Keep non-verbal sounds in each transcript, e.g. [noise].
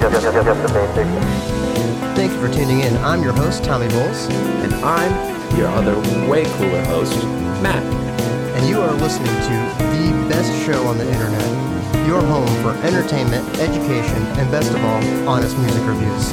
Just, just, just. Thank you for tuning in. I'm your host, Tommy Bowles, And I'm your other way cooler host, Matt. and you are listening to the best show on the internet. Your home for entertainment, education, and best of all, honest music reviews.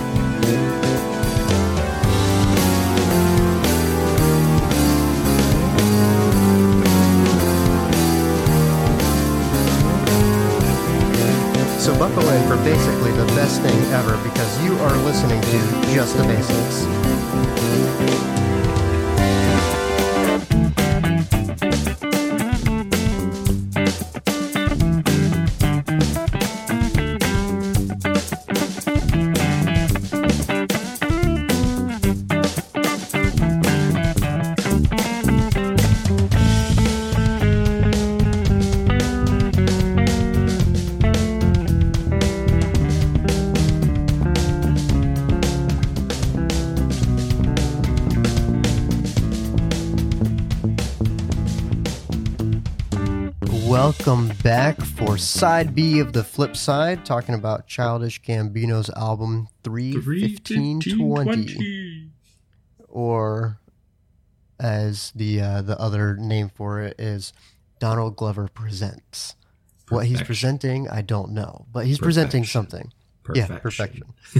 In for basically the best thing ever because you are listening to Just the Basics. Back side B of the flip side, talking about Childish Gambino's album 31520, or as the uh, the other name for it is Donald Glover presents. What he's presenting, I don't know, but he's presenting Perfection. something. Yeah, perfection. [laughs]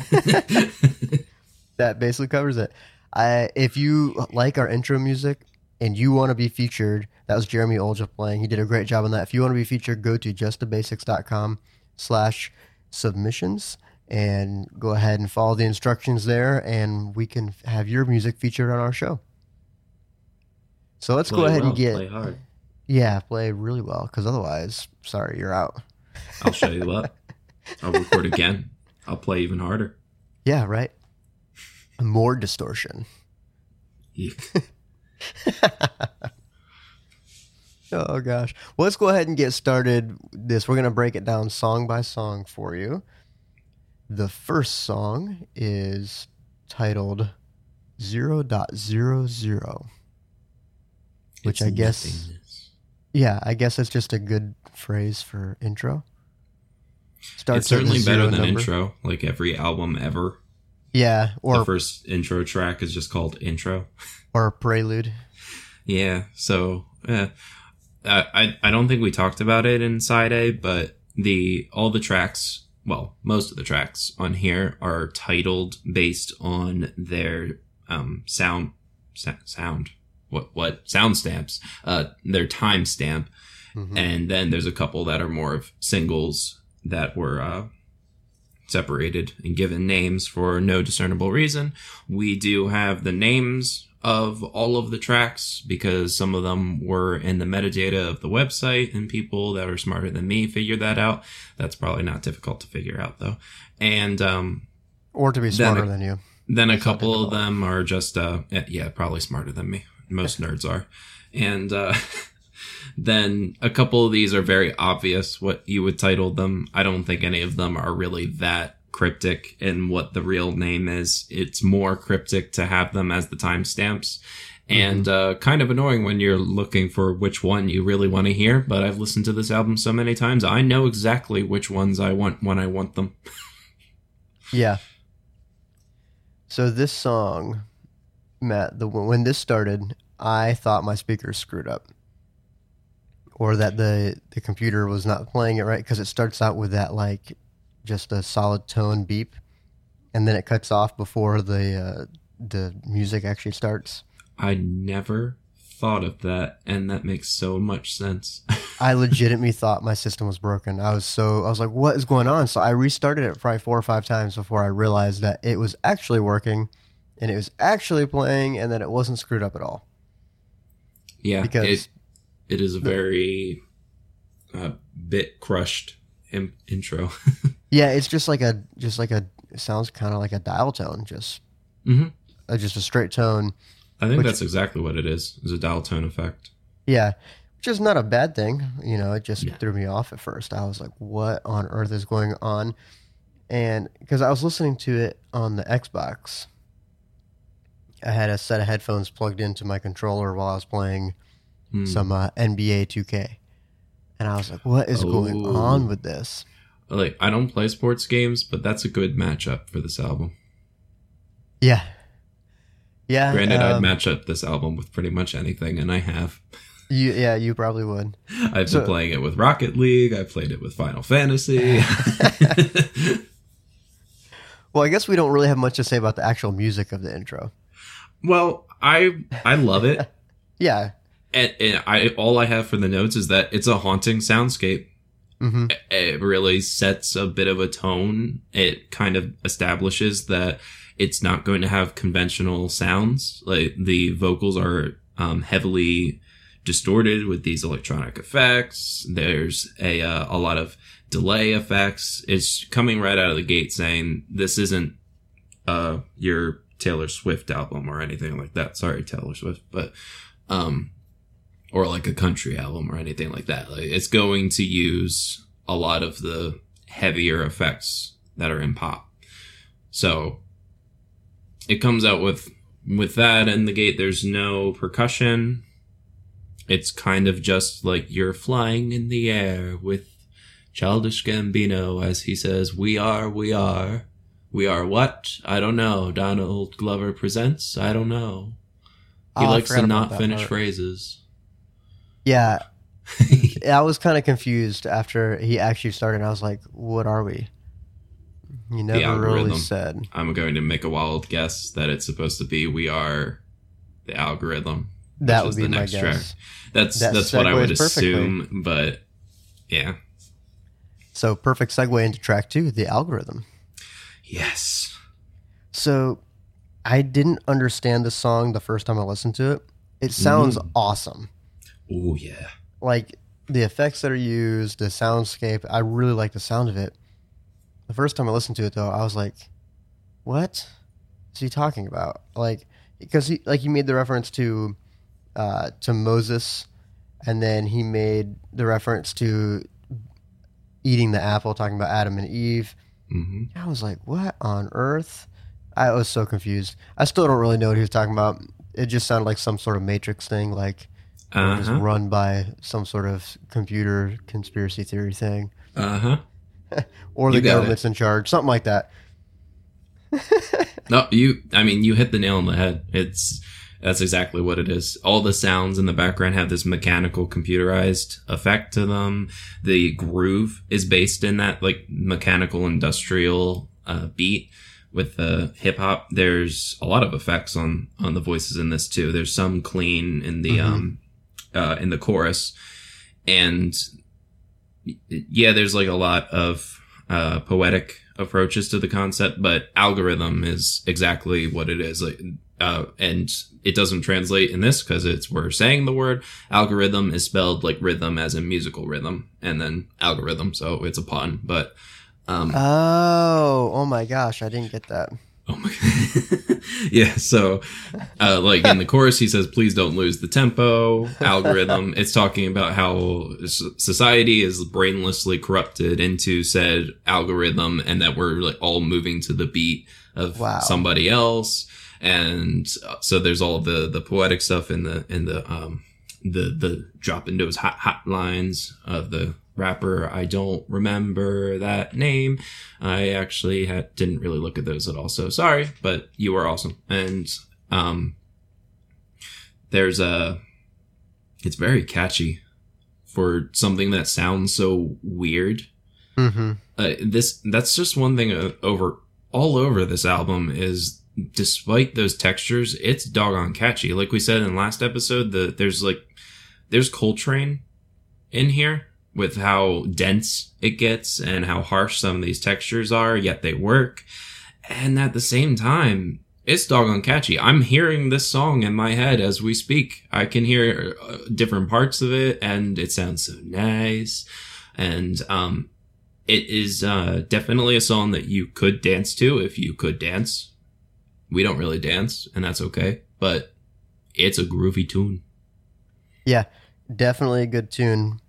that basically covers it. I, if you like our intro music and you want to be featured, that was Jeremy Olja playing. He did a great job on that. If you want to be featured, go to justthebasics.com slash submissions and go ahead and follow the instructions there and we can have your music featured on our show. So let's go ahead well, and get, play hard. yeah, play really well because otherwise, sorry, you're out. [laughs] I'll show you up. I'll record again. I'll play even harder. Yeah, right. More distortion. Eek. [laughs] [laughs] Oh gosh. Well, let's go ahead and get started. This we're gonna break it down song by song for you. The first song is titled 0.00. Which It's I guess- Yeah, I guess it's just a good phrase for intro. Starts It's certainly better than number. intro. Like every album ever. Yeah, or the first intro track is just called intro. [laughs] or prelude. Yeah. So, yeah. I, I don't think we talked about it in side A, but the all the tracks, well, most of the tracks on here are titled based on their um sound sa- sound what what sound stamps uh their time stamp Mhm. and then there's a couple that are more of singles that were uh separated and given names for no discernible reason. We do have the names of all of the tracks because some of them were in the metadata of the website and people that are smarter than me figured that out. That's probably not difficult to figure out though. And um Or to be smarter it- than you. then a That's not couple of them are just uh yeah probably smarter than me. Most nerds are. And uh [laughs] then a couple of these are very obvious what you would title them. I don't think any of them are really that cryptic in what the real name is. It's more cryptic to have them as the timestamps. And uh, kind of annoying when you're looking for which one you really want to hear but i've listened to this album so many times i know exactly which ones i want when i want them. [laughs] Yeah. So this song, Matt, the when this started, I thought my speakers screwed up, or that the the computer was not playing it right because it starts out with that like just a solid tone beep, and then it cuts off before the uh, the music actually starts. I never thought of that, and that makes so much sense. [laughs] I legitimately thought my system was broken. I was so I was like, "What is going on?" So I restarted it probably four or five times before I realized that it was actually working, and it was actually playing, and that it wasn't screwed up at all. yeah, Because it, it is a very uh, bit crushed in- intro. [laughs] yeah, it's just like a just like a it sounds kind of like a dial tone, just Mhm. uh, just a straight tone. I think Which- that's exactly what it is. Is a dial tone effect. Yeah, which is not a bad thing. You know, it just Yeah. threw me off at first. I was like, "What on earth is going on?" And because I was listening to it on the Xbox, I had a set of headphones plugged into my controller while I was playing Hmm. some uh, NBA 2K, and I was like, "What is going Oh. on with this?" Like I don't play sports games, but that's a good matchup for this album. Yeah, yeah. Granted, I'd um, match up this album with pretty much anything, and I have. You, yeah, you probably would. [laughs] I've So- been playing it with Rocket League. I played it with Final Fantasy. [laughs] [laughs] Well, I guess we don't really have much to say about the actual music of the intro. well, I I love it, Yeah. And, and I all I have for the notes is that it's a haunting soundscape. hmm It really sets a bit of a tone. It kind of establishes that it's not going to have conventional sounds. Like the vocals are um, heavily distorted with these electronic effects. There's a uh, a lot of delay effects. It's coming right out of the gate saying this isn't uh your Taylor Swift album or anything like that. Sorry, Taylor Swift, but um or like a country album or anything like that. Like it's going to use a lot of the heavier effects that are in pop. So it comes out with with that in the gate there's no percussion. It's kind of just like you're flying in the air with Childish Gambino as he says, "We are, we are, we are what? I don't know." Donald Glover presents. I don't know. He Oh, likes to not finish part. phrases. [laughs] Yeah, I was kind of confused after he actually started. I was like, "What are we?" You never really said. I'm going to make a wild guess that it's supposed to be "We are the algorithm." That would be the my next guess. track. That's That that's what I would perfectly. assume, but yeah, So perfect segue into track two, the algorithm. yes, So I didn't understand the song the first time I listened to it. It sounds Mm. awesome. Oh yeah, Like the effects that are used, the soundscape, I really like the sound of it. The first time I listened to it though, I was like, "What is he talking about?" Like because he like he made the reference to uh, to Moses, and then he made the reference to eating the apple, talking about Adam and Eve. hmm I was like, "What on earth?" I was so confused. I still don't really know what he was talking about. It just sounded like some sort of Matrix thing, like uh-huh, run by some sort of computer conspiracy theory thing, uh-huh. [laughs] or the government's in charge, something like that. [laughs] No, you. I mean, you hit the nail on the head. It's that's exactly what it is. All the sounds in the background have this mechanical, computerized effect to them. The groove is based in that like mechanical, industrial uh, beat with the hip hop. There's a lot of effects on on the voices in this too. There's some clean in the Mhm. um uh, in the chorus, and yeah, there's like a lot of uh, poetic approaches to the concept, but algorithm is exactly what it is. Like, uh, and it doesn't translate in this because it's we're saying the word algorithm is spelled like rhythm as in musical rhythm, and then algorithm, so it's a pun. But um, Oh, oh my gosh, I didn't get that. Oh my god. [laughs] yeah, so uh, like in the chorus he says please don't lose the tempo algorithm. [laughs] it's talking about how society is brainlessly corrupted into said algorithm and that we're like all moving to the beat of Wow. somebody else. And uh, so there's all the the poetic stuff in the in the um the the drop into those hot hot lines of the rapper. I don't remember that name. I actually had, didn't really look at those at all. So sorry, but you are awesome. And um, there's a, it's very catchy for something that sounds so weird. Mm-hmm. Uh, this that's just one thing uh, over all over this album is despite those textures, it's doggone catchy. Like we said in last episode, the there's like there's Coltrane in here with how dense it gets and how harsh some of these textures are, yet they work. And at the same time, it's doggone catchy. I'm hearing this song in my head as we speak. I can hear uh, different parts of it and it sounds so nice. And, um, it is, uh, definitely a song that you could dance to if you could dance. We don't really dance and that's okay, but it's a groovy tune. Yeah, definitely a good tune.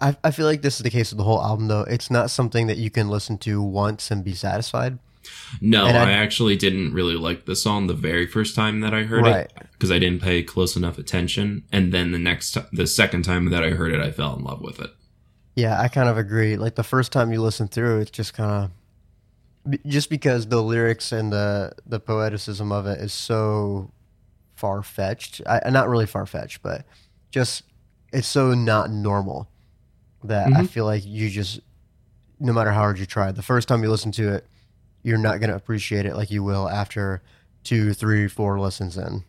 I, I feel like this is the case with the whole album, though. It's not something that you can listen to once and be satisfied. No, I, I- actually didn't really like the song the very first time that I heard Right. it because I didn't pay close enough attention. And then the next, ti- the second time that I heard it, I fell in love with it. Yeah, I kind of agree. Like the first time you listen through, it's just kind of just because the lyrics and the the poeticism of it is so far fetched. Not really far fetched, but just it's so not normal that I Mhm. feel like you just no matter how hard you try, the first time you listen to it, you're not going to appreciate it like you will after two, three, four listens in.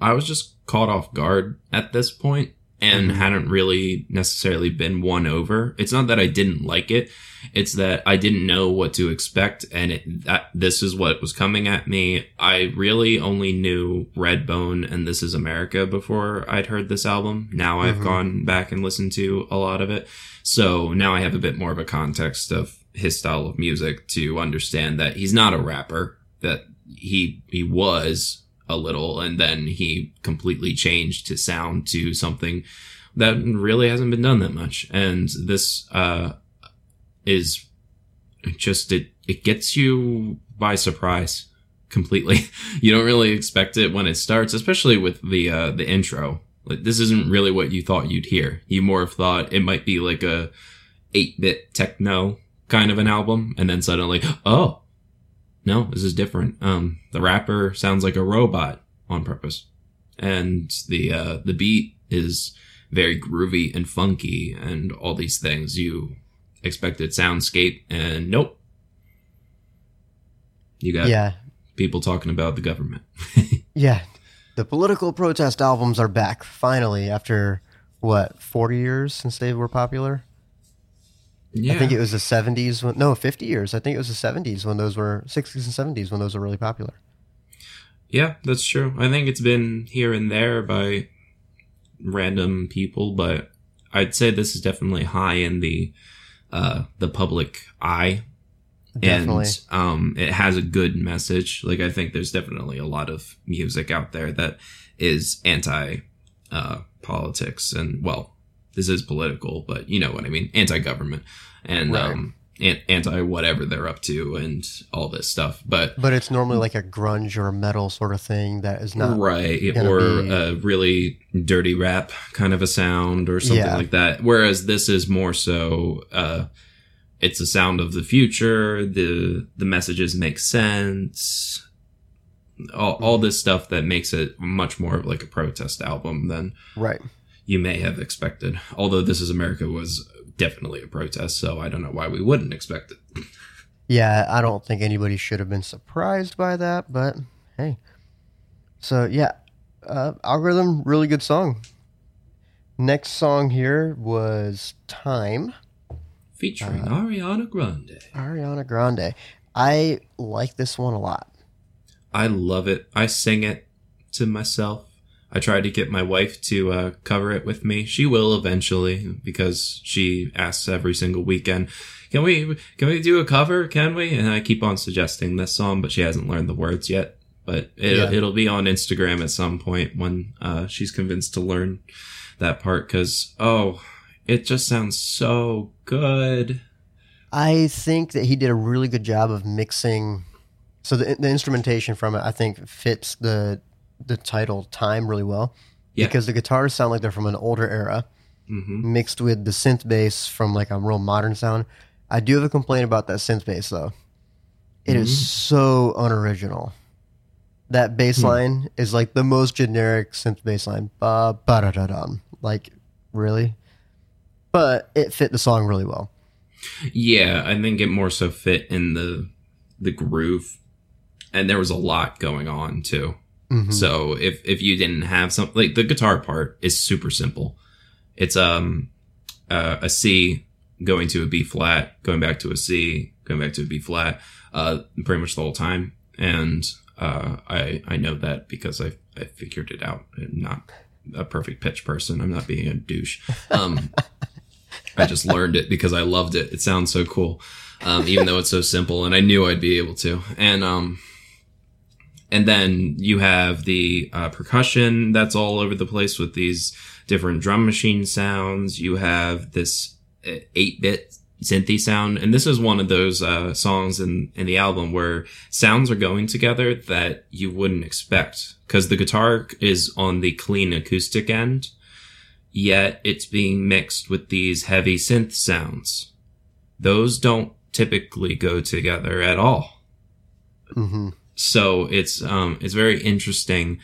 I was just caught off guard at this point and Mhm. hadn't really necessarily been won over. It's not that I didn't like it; it's that I didn't know what to expect, and it, that this is what was coming at me. I really only knew Redbone and This Is America before I'd heard this album. Now I've Mhm. gone back and listened to a lot of it, so now I have a bit more of a context of his style of music to understand that he's not a rapper. That he he was a little and then he completely changed his sound to something that really hasn't been done that much and this uh is just it it gets you by surprise completely. [laughs] You don't really expect it when it starts especially with the uh the intro. Like this isn't really what you thought you'd hear. You more have thought it might be like a 8-bit techno kind of an album and then suddenly [gasps] oh no, this is different. Um, the rapper sounds like a robot on purpose, and the uh, the beat is very groovy and funky, and all these things. You expected soundscape, and nope. You got Yeah. people talking about the government. [laughs] Yeah. The political protest albums are back finally after what, 40 years since they were popular? Yeah, I think it was the 70s when no, 50 years. I think it was the 70s when those were 60s and 70s when those were really popular. Yeah, that's true. I think it's been here and there by random people, but I'd say this is definitely high in the uh the public eye. Definitely. And um it has a good message. Like I think there's definitely a lot of music out there that is anti uh politics and well, this is political, but you know what I mean, anti-government and Right. um anti whatever they're up to and all this stuff. But but it's normally like a grunge or a metal sort of thing that is not right or be- a really dirty rap kind of a sound or something Yeah. like that whereas this is more so uh it's a sound of the future the the messages make sense all, all this stuff that makes it much more of like a protest album than right. you may have expected although this is america was definitely a protest so i don't know why we wouldn't expect it Yeah, I don't think anybody should have been surprised by that, but hey. So yeah, uh, algorithm, really good song. Next song here was "Time," featuring Uh, ariana grande Ariana Grande. I like this one a lot. I love it. I sing it to myself. I tried to get my wife to uh, cover it with me. She will eventually because she asks every single weekend, "Can we can we do a cover? Can we?" And I keep on suggesting this song, but she hasn't learned the words yet. But it, Yeah. it'll be on Instagram at some point when uh, she's convinced to learn that part. Because oh, it just sounds so good. I think that he did a really good job of mixing. So the, the instrumentation from it, I think, fits the the title "Time" really well Yeah. because the guitars sound like they're from an older era. hmm mixed with the synth bass from like a real modern sound. I do have a complaint about that synth bass though. It is Mhm. so unoriginal. That bass Hmm. line is like the most generic synth bass line. Ba ba da da dum. Like really, but it fit the song really well. Yeah, I think it more so fit in the the groove, and there was a lot going on too. Mhm. So if if you didn't have some like the guitar part is super simple. It's um uh, a C going to a B flat, going back to a C, going back to a B flat, uh, pretty much the whole time. And uh, I I know that because I I figured it out. I'm not a perfect pitch person. I'm not being a douche. Um, I just learned it because I loved it. It sounds so cool, um, even though it's so simple, and I knew I'd be able to. And um, and then you have the uh, percussion that's all over the place with these different drum machine sounds. You have this eight bit synthy sound, and this is one of those uh, songs in in the album where sounds are going together that you wouldn't expect because the guitar is on the clean acoustic end. yet it's being mixed with these heavy synth sounds. Those don't typically go together at all. hmm So it's um it's very interesting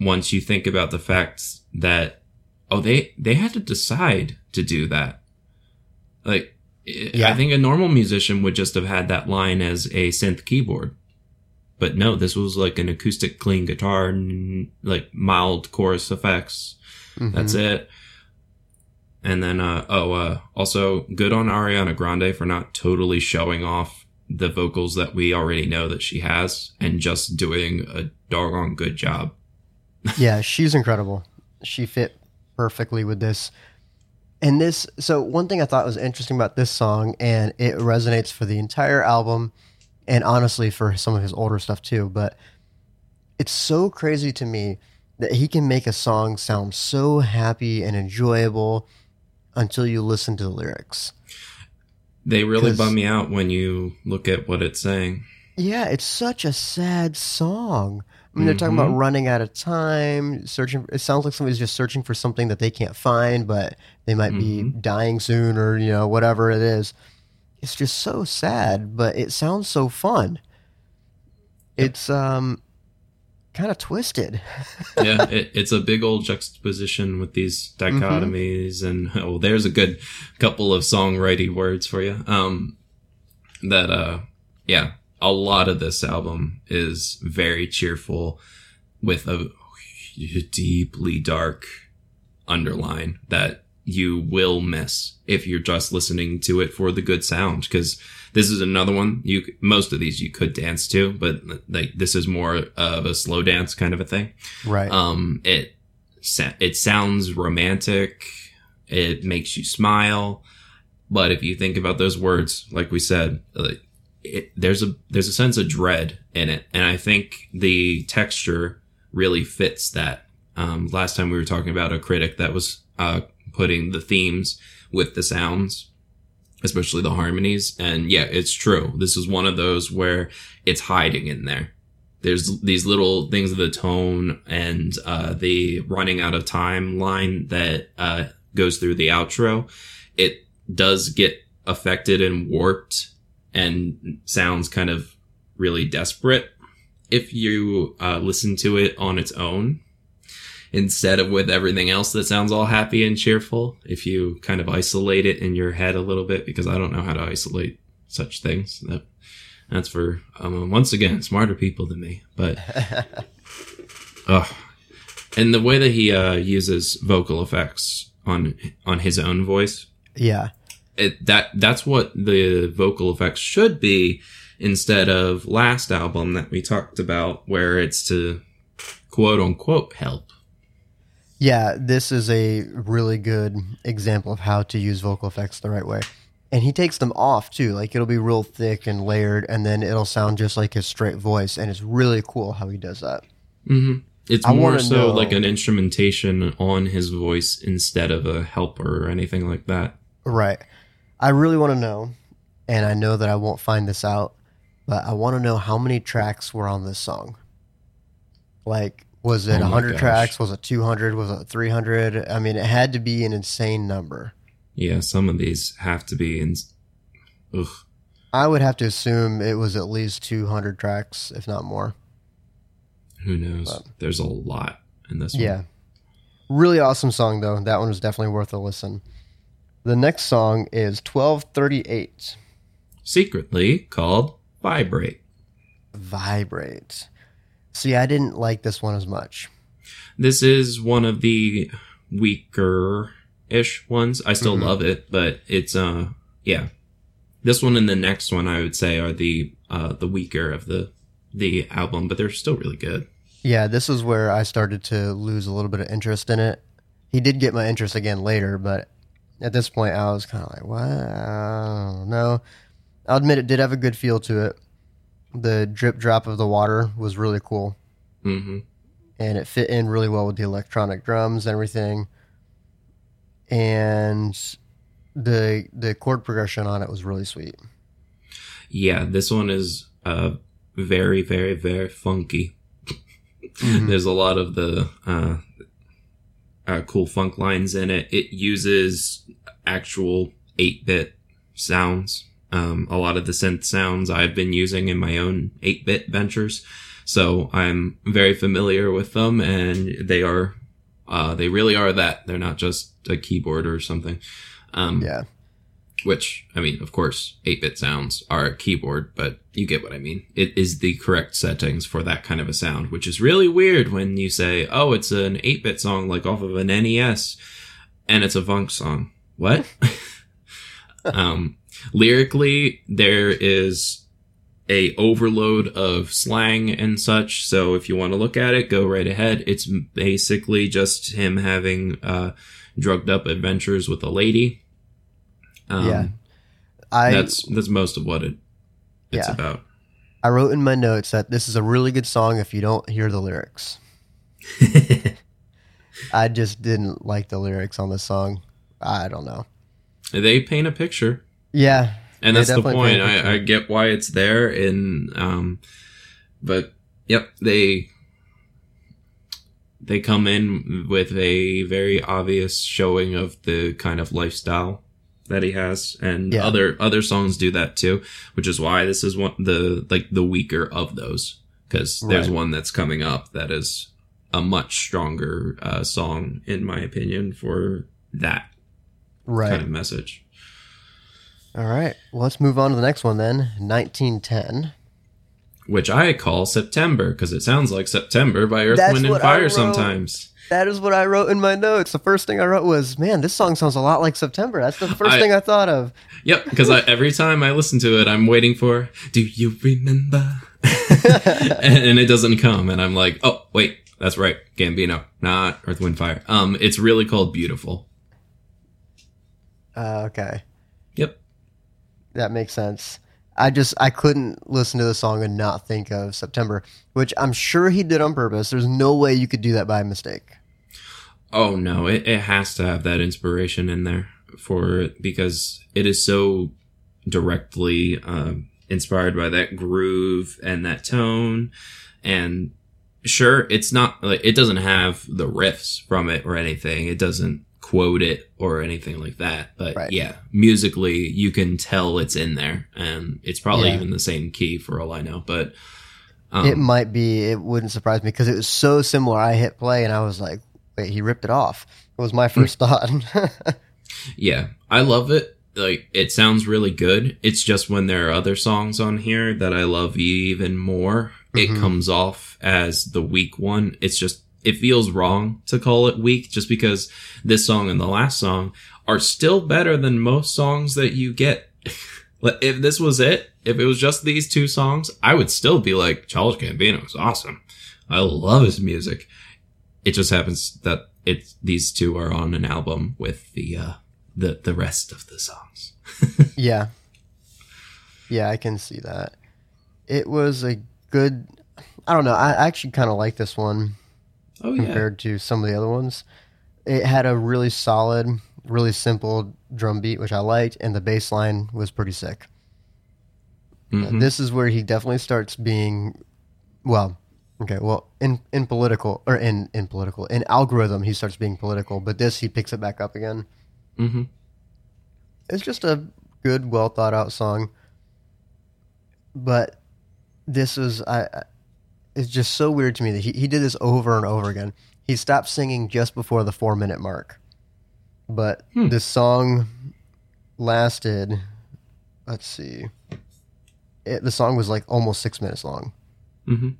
once you think about the fact that oh they they had to decide to do that. Like I- Yeah. I think a normal musician would just have had that line as a synth keyboard. But no, this was like an acoustic clean guitar and like mild chorus effects. That's it. And then, uh, oh, uh, also good on Ariana Grande for not totally showing off the vocals that we already know that she has and just doing a doggone good job. [laughs] yeah, she's incredible. She fit perfectly with this. And this, so one thing I thought was interesting about this song, and it resonates for the entire album, and honestly for some of his older stuff too, but it's so crazy to me that he can make a song sound so happy and enjoyable until you listen to the lyrics. They really bum me out when you look at what it's saying. Yeah, it's such a sad song. I mean, they're talking about Mhm. running out of time, searching. It sounds like somebody's just searching for something that they can't find, but they might be Mhm. dying soon, or you know, whatever it is. It's just so sad, but it sounds so fun. It's um, kind of twisted. [laughs] yeah, it, it's a big old juxtaposition with these dichotomies, and [laughs] oh, there's a good couple of songwriting words for you. Um, that uh, yeah, a lot of this album is very cheerful, with a deeply dark underline that you will miss if you're just listening to it for the good sound because this is another one you most of these you could dance to but like this is more of a slow dance kind of a thing Right. um, it it sounds romantic. It makes you smile. But if you think about those words, like we said, like, it, there's a there's a sense of dread in it, and I think the texture really fits that. Um, last time we were talking about a critic that was uh, putting the themes with the sounds, especially the harmonies, and yeah, it's true. This is one of those where it's hiding in there there's these little things of the tone and uh, the running out of time line that uh, goes through the outro. It does get affected and warped and sounds kind of really desperate if you uh, listen to it on its own instead of with everything else that sounds all happy and cheerful. If you kind of isolate it in your head a little bit, because I don't know how to isolate such things. That that's for um, once again smarter people than me. But [laughs] uh, and the way that he uh, uses vocal effects on on his own voice, yeah. it, that that's what the vocal effects should be instead of last album that we talked about, where it's to quote unquote help. Yeah, this is a really good example of how to use vocal effects the right way. And he takes them off too. Like it'll be real thick and layered, and then it'll sound just like his straight voice. And it's really cool how he does that. hmm It's I more so know- like an instrumentation on his voice instead of a helper or anything like that. Right. I really want to know, and I know that I won't find this out, but I want to know how many tracks were on this song. Like, was it Oh 100 gosh. tracks? Was it 200? Was it 300? I mean, it had to be an insane number. Yeah, some of these have to be in. Ugh. I would have to assume it was at least 200 tracks, if not more. Who knows? But- There's a lot in this one. Yeah. Really awesome song, though. That one was definitely worth a listen. The next song is 1238 Secretly called Vibrate. Vibrate. See, I didn't like this one as much. This is one of the weaker ish ones. I still Mhm. love it, but it's uh yeah. This one and the next one I would say are the uh the weaker of the the album, but they're still really good. Yeah, this is where I started to lose a little bit of interest in it. He did get my interest again later, but at this point, I was kind of like, "What? no. I'll admit it did have a good feel to it. The drip drop of the water was really cool, hmm and it fit in really well with the electronic drums and everything. And the the chord progression on it was really sweet. Yeah, this one is uh very, very, very funky. Mhm. [laughs] There's a lot of the uh uh, cool funk lines in it. It uses actual 8 bit sounds. Um, a lot of the synth sounds I've been using in my own 8 bit ventures. So I'm very familiar with them and they are, uh, they really are that. They're not just a keyboard or something. Um, Yeah. which I mean, of course, 8-bit sounds are a keyboard, but you get what I mean. It is the correct settings for that kind of a sound, which is really weird when you say, "Oh, it's an 8-bit song like off of an NES and it's a funk song." What? [laughs] [laughs] um lyrically there is a overload of slang and such, so if you want to look at it, go right ahead. It's basically just him having uh drugged up adventures with a lady. Um, Yeah. I that's that's most of what it it's Yeah. about. I wrote in my notes that this is a really good song if you don't hear the lyrics. [laughs] I just didn't like the lyrics on the song. I don't know. they paint a picture, Yeah. and that's the point. paint a picture. I, I get why it's there, and um, but yep, they they come in with a very obvious showing of the kind of lifestyle that he has and Yeah. other other songs do that too which is why this is one the like the weaker of those because there's one that's coming up that is a much stronger uh, song in my opinion for that Right. kind of message All right. Well, let's move on to the next one then. 1910. which i call september because it sounds like september by earth That's wind and what I fire wrote. sometimes That is what I wrote in my notes. The first thing I wrote was, "Man, this song sounds a lot like September." That's the first I- thing I thought of. yep because every time i listen to it i'm waiting for do you remember [laughs] and, and it doesn't come and i'm like oh wait that's right gambino not earth wind fire um it's really called beautiful Uh, okay. That makes sense. I just I couldn't listen to the song and not think of September, which I'm sure he did on purpose. There's no way you could do that by mistake. oh no it, it has to have that inspiration in there for because it is so directly um, inspired by that groove and that tone and sure it's not like it doesn't have the riffs from it or anything it doesn't quote it or anything like that but Right. yeah musically you can tell it's in there and it's probably Yeah. even the same key for all i know but um, it might be. It wouldn't surprise me because it was so similar. I hit play and I was like, "Wait, he ripped it off." It was my first [laughs] thought. Yeah, I love it. Like it sounds really good. It's just when there are other songs on here that I love even more, Mhm. it comes off as the weak one. It's just it feels wrong to call it weak just because this song and the last song are still better than most songs that you get. [laughs] If this was it, if it was just these two songs, I would still be like Charles Gambino is awesome. I love his music. It just happens that it's these two are on an album with the uh the the rest of the songs. [laughs] yeah, yeah, I can see that. It was a good. I don't know. I actually kind of like this one. Oh yeah. compared to some of the other ones. It had a really solid, really simple drum beat, which I liked, and the bass line was pretty sick. Mhm. This is where he definitely starts being, well, okay, well, in in political or in in political in algorithm, he starts being political, but this he picks it back up again. Mhm. It's just a good, well thought out song. But this is I. It's just so weird to me that he, he did this over and over again. He stopped singing just before the four minute mark. But Hmm. this song lasted, let's see, it, the song was like almost six minutes long. Mhm.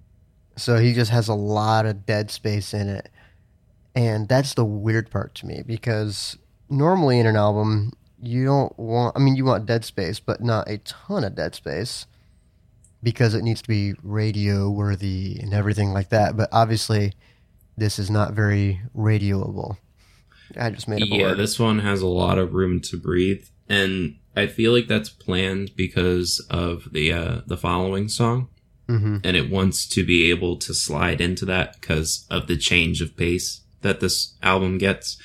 So he just has a lot of dead space in it. And that's the weird part to me because normally in an album, you don't want, I mean, you want dead space, but not a ton of dead space because it needs to be radio worthy and everything like that. But obviously, this is not very radioable. I just made a Yeah, this one has a lot of room to breathe, and I feel like that's planned because of the uh the following song, hmm and it wants to be able to slide into that because of the change of pace that this album gets.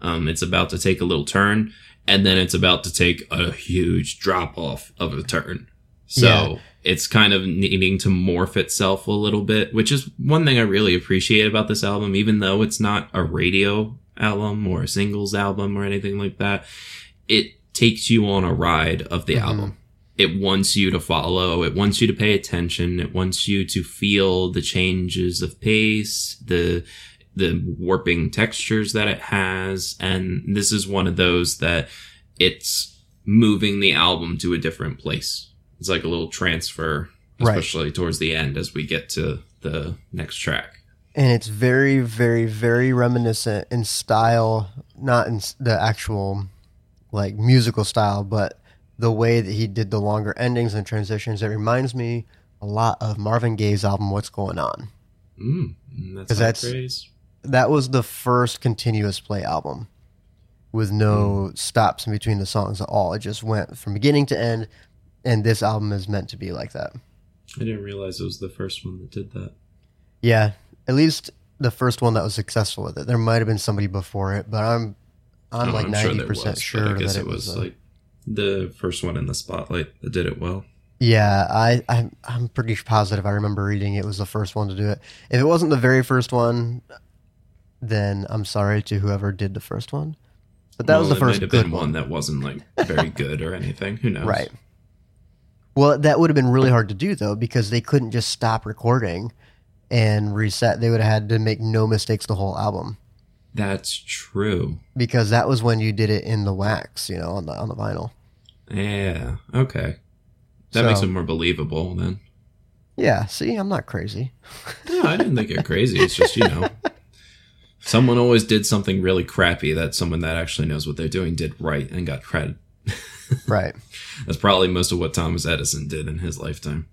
Um, it's about to take a little turn, and then it's about to take a huge drop off of a turn. So Yeah. it's kind of needing to morph itself a little bit, which is one thing I really appreciate about this album, even though it's not a radio album or a singles album or anything like that. It takes you on a ride of the Mhm. album. It wants you to follow, it wants you to pay attention, it wants you to feel the changes of pace, the the warping textures that it has, and this is one of those that it's moving the album to a different place. It's like a little transfer, Right. especially towards the end as we get to the next track. and it's very, very, very reminiscent in style, not in the actual like musical style, but the way that he did the longer endings and transitions. It reminds me a lot of Marvin Gaye's album "What's Going On." Mm, that's that's- praise. That was the first continuous play album with no stops in between the songs at all. It just went from beginning to end, and this album is meant to be like that. I didn't realize it was the first one that did that. Yeah, at least the first one that was successful with it. There might have been somebody before it, but I'm I'm Oh, like ninety there percent was, sure, I guess that it was uh, like the first one in the spotlight that did it well. Yeah, I I'm, I'm pretty positive. I remember reading it was the first one to do it. If it wasn't the very first one, then I'm sorry to whoever did the first one. But that was the it might first have good been one, one that wasn't like very good or anything. Who knows? right? Well, that would have been really hard to do though because they couldn't just stop recording and reset. They would have had to make no mistakes the whole album That's true. because that was when you did it in the wax, you know, on the on the vinyl. Yeah. Okay. That So- makes it more believable then. Yeah, see, I'm not crazy. No, I didn't think you're crazy. It's just, you know, [laughs] someone always did something really crappy that someone that actually knows what they're doing did right and got credit. [laughs] right. That's probably most of what Thomas Edison did in his lifetime.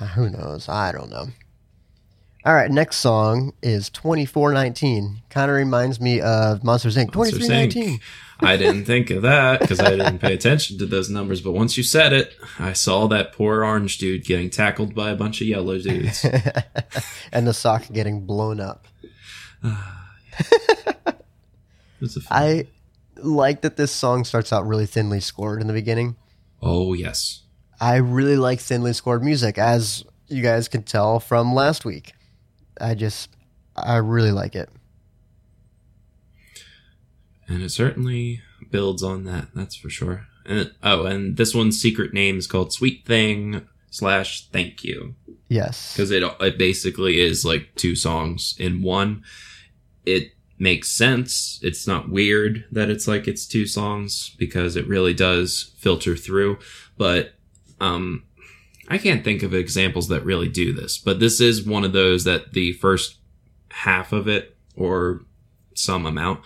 Uh, who knows? I don't know. All right, next song is 2419. Kind of reminds me of Monsters Inc. Monsters, 2319. I didn't think of that because I didn't pay attention to those numbers. But once you said it, I saw that poor orange dude getting tackled by a bunch of yellow dudes. [laughs] and the sock getting blown up. [sighs] It's a fun- I like that this song starts out really thinly scored in the beginning. Oh, yes. I really like thinly scored music, as you guys can tell from last week. I just, I really like it. And it certainly builds on that, that's for sure. And oh, and this one's secret name is called Sweet Thing slash Thank You. Yes. because it it basically is like two songs in one. It makes sense. It's not weird that it's like it's two songs because it really does filter through. But um, I can't think of examples that really do this. But this is one of those that the first half of it or some amount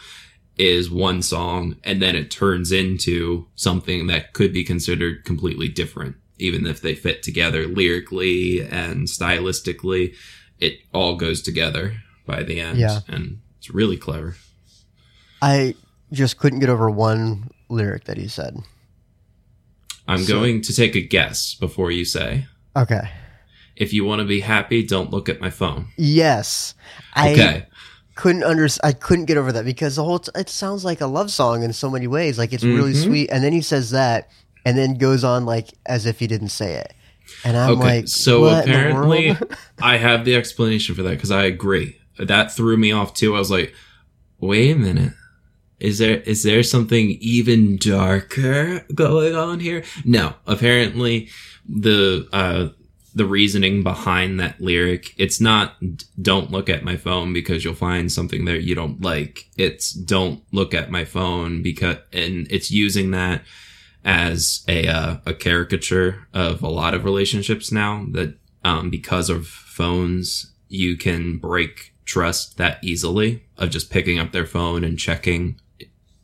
is one song and then it turns into something that could be considered completely different even if they fit together lyrically and stylistically it all goes together by the end Yeah. and it's really clever I just couldn't get over one lyric that he said. i'm So- going to take a guess before you say Okay. if you want to be happy don't look at my phone Yes. I okay couldn't under I couldn't get over that because the whole t- it sounds like a love song in so many ways. Like it's really Mhm. sweet, and then he says that, and then goes on like as if he didn't say it, and I'm okay like, so what in the apparently [laughs] i have the explanation for that because i agree that threw me off too. I was like wait a minute. Is there is there something even darker going on here? No apparently the uh the reasoning behind that lyric it's not don't look at my phone because you'll find something there you don't like. It's don't look at my phone because and it's using that as a uh, a caricature of a lot of relationships now that um, because of phones you can break trust that easily of just picking up their phone and checking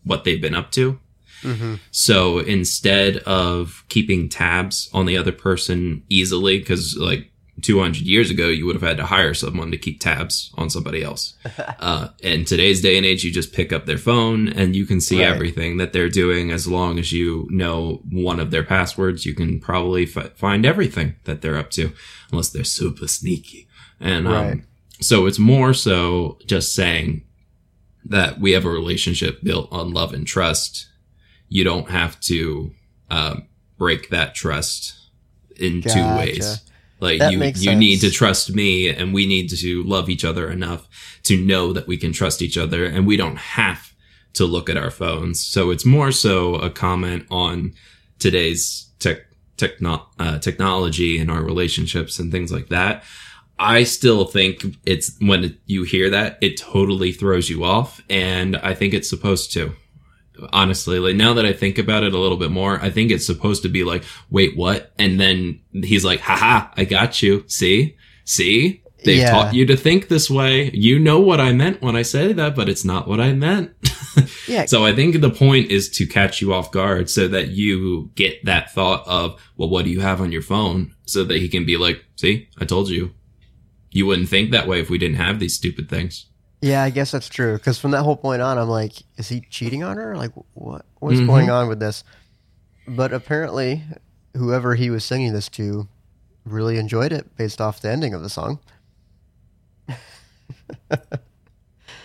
what they've been up to Mhm. so instead of keeping tabs on the other person easily, because like 200 years ago, you would have had to hire someone to keep tabs on somebody else. [laughs] uh, in today's day and age, you just pick up their phone and you can see Right. everything that they're doing. As long as you know one of their passwords, you can probably fi- find everything that they're up to, unless they're super sneaky. And um, Right. So it's more so just saying that we have a relationship built on love and trust you don't have to um, break that trust in two ways. Like That you, you need to trust me, and we need to love each other enough to know that we can trust each other, and we don't have to look at our phones. So it's more so a comment on today's tech, techno, uh, technology and our relationships and things like that. I still think it's when you hear that, it totally throws you off. And I think it's supposed to. Honestly, like now that I think about it a little bit more, I think it's supposed to be like, wait, what? And then he's like, haha, I got you. See? See? They've Yeah. taught you to think this way. You know what I meant when I said that, but it's not what I meant. [laughs] Yeah. So I think the point is to catch you off guard so that you get that thought of, well, what do you have on your phone? So that he can be like, see, I told you. You wouldn't think that way if we didn't have these stupid things. Yeah, I guess that's true. Because from that whole point on, I'm like, is he cheating on her? Like, what? What's Mhm. going on with this? But apparently, whoever he was singing this to really enjoyed it based off the ending of the song.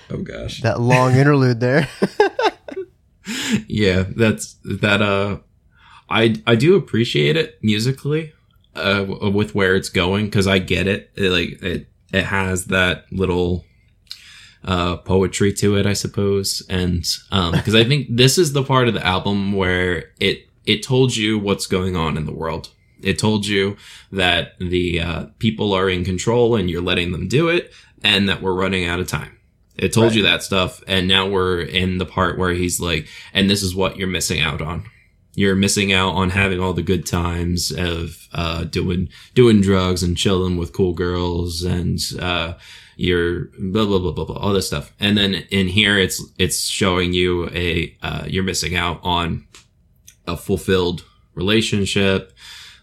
Oh gosh. That long interlude there. [laughs] [laughs] yeah, that's that. Uh, I I do appreciate it musically, uh, with where it's going because I get it. it. Like it, it has that little uh poetry to it, I suppose, and um, because I think this is the part of the album where it it told you what's going on in the world. It told you that the uh, people are in control and you're letting them do it, and that we're running out of time. It told Right. you that stuff, and now we're in the part where he's like, and this is what you're missing out on. You're missing out on having all the good times of uh, doing doing drugs and chilling with cool girls, and uh, you're blah blah blah blah blah all this stuff. And then in here, it's it's showing you a uh, you're missing out on a fulfilled relationship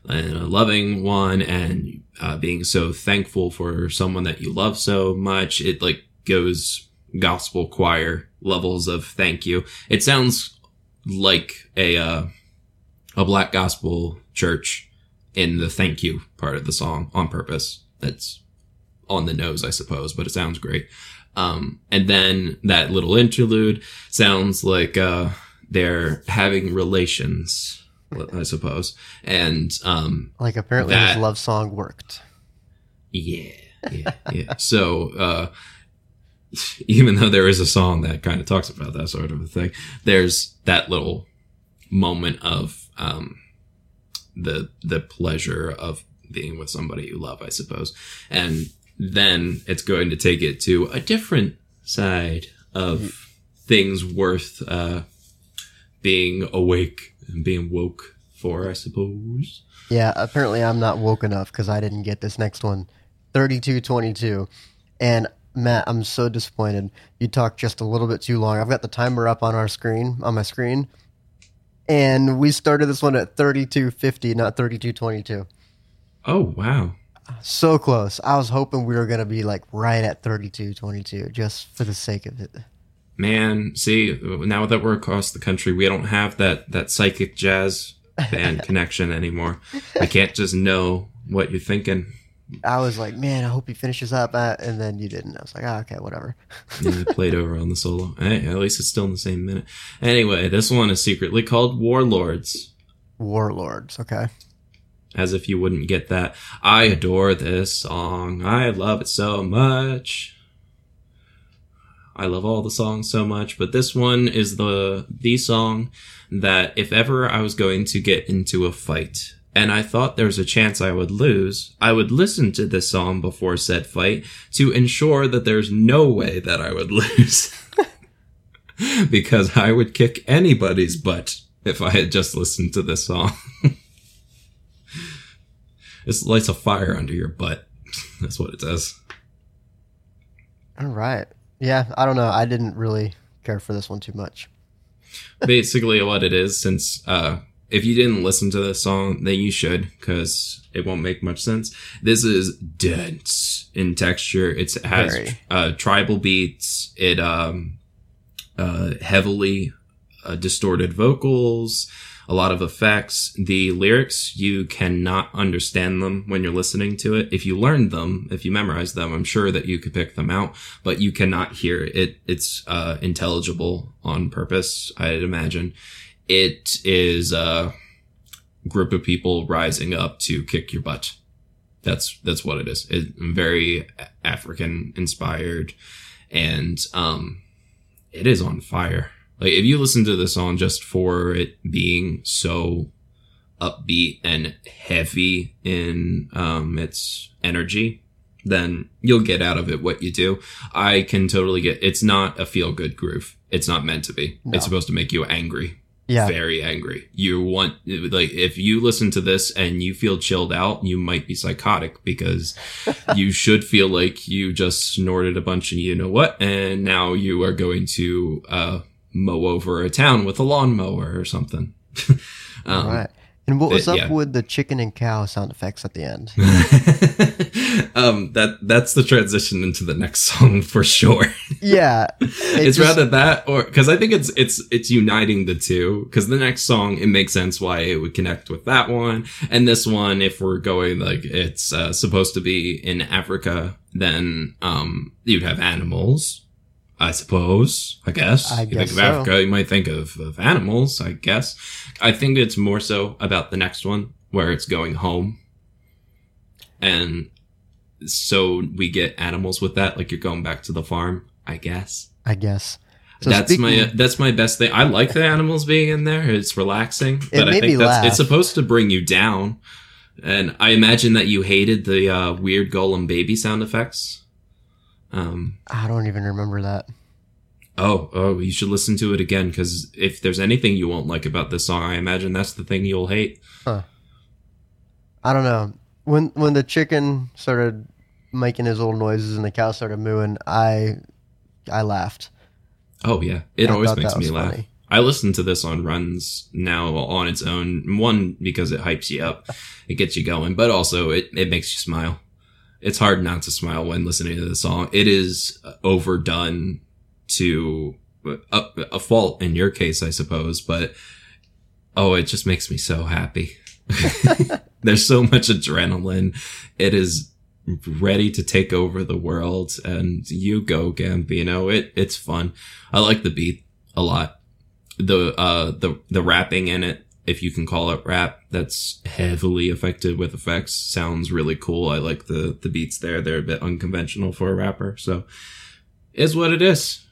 and a loving one and uh, being so thankful for someone that you love so much it like goes gospel choir levels of thank you it sounds like a uh, a black gospel church in the thank you part of the song on purpose that's on the nose i suppose but it sounds great um, and then that little interlude sounds like uh, they're having relations i suppose and um, like, apparently, That- his love song worked. yeah, yeah, yeah. [laughs] So, uh, even though there is a song that kind of talks about that sort of a thing, there's that little moment of um, the the pleasure of being with somebody you love, I suppose, and then it's going to take it to a different side of things worth uh, being awake and being woke for, I suppose. Yeah, apparently, I'm not woke enough because I didn't get this next one 32 22. And Matt, I'm so disappointed. You talked just a little bit too long. I've got the timer up on our screen, on my screen. And we started this one at 32.50, not 32.22. Oh wow. So close. I was hoping we were going to be like right at 32.22 just for the sake of it. Man, see, now that we're across the country, we don't have that that psychic jazz band [laughs] connection anymore. I can't just know what you're thinking. I was like, man, I hope he finishes up. Uh, and then you didn't. I was like, oh, okay, whatever. I played over on the solo. Hey, at least it's still in the same minute. Anyway, this one is secretly called Warlords. Warlords. Okay. As if you wouldn't get that. I adore this song. I love it so much. I love all the songs so much, but this one is the the song that if ever I was going to get into a fight and I thought there was a chance I would lose, I would listen to this song before said fight to ensure that there's no way that I would [laughs] lose. [laughs] because I would kick anybody's butt if I had just listened to this song. [laughs] It lights a fire under your butt. That's what it does. All right. Yeah, I don't know. I didn't really care for this one too much. Basically, what it is, since uh, if you didn't listen to this song, then you should, because it won't make much sense. This is dense in texture. It's, it has uh, tribal beats. It um, uh, heavily uh, distorted vocals. A lot of effects. The lyrics, you cannot understand them when you're listening to it. If you learned them, if you memorized them, I'm sure that you could pick them out, but you cannot hear it. It's uh, intelligible on purpose, I'd imagine. It is a group of people rising up to kick your butt. That's that's what it is. It's very African inspired, and um, it is on fire. Like if you listen to the song just for it being so upbeat and heavy in um, its energy, then you'll get out of it what you do. I can totally get. It's not a feel good groove. It's not meant to be. No. It's supposed to make you angry Yeah. very angry. You want like if you listen to this and you feel chilled out, you might be psychotic because [laughs] you should feel like you just snorted a bunch of you know what, and now you are going to uh, mow over a town with a lawnmower or something. [laughs] um, right. And what was up yeah. with the chicken and cow sound effects at the end? [laughs] um, that that's the transition into the next [laughs] song for sure. yeah. [laughs] it it's just- rather that or because I think it's it's it's uniting the two because the next song it makes sense why it would connect with that one and this one if we're going like it's uh, supposed to be in Africa then um you'd have animals I suppose I guess I you guess think of so. Africa you might think of, of animals I guess I think it's more so about the next one where it's going home and so we get animals with that like you're going back to the farm I guess I guess. So that's speaking- my that's my best thing. I like the animals being in there. It's relaxing, but I think that's laugh. it's supposed to bring you down. And I imagine that you hated the uh, weird golem baby sound effects. Um. I don't even remember that. Oh, oh, you should listen to it again because if there's anything you won't like about this song, I imagine that's the thing you'll hate. I don't know. When when the chicken started making his little noises and the cow started mooing, I I laughed. Oh yeah, it I always makes me laugh. funny. I listen to this on runs now on its own. One because it hypes you up, it gets you going, but also it it makes you smile. It's hard not to smile when listening to the song. It is overdone to a, a fault in your case, I suppose, but oh, it just makes me so happy. [laughs] [laughs] There's so much adrenaline. It is ready to take over the world and you go Gambino. It it's fun. I like the beat a lot. The uh the the rapping in it, if you can call it rap, that's heavily affected with effects. Sounds really cool. I like the the beats there. They're a bit unconventional for a rapper. So is what it is.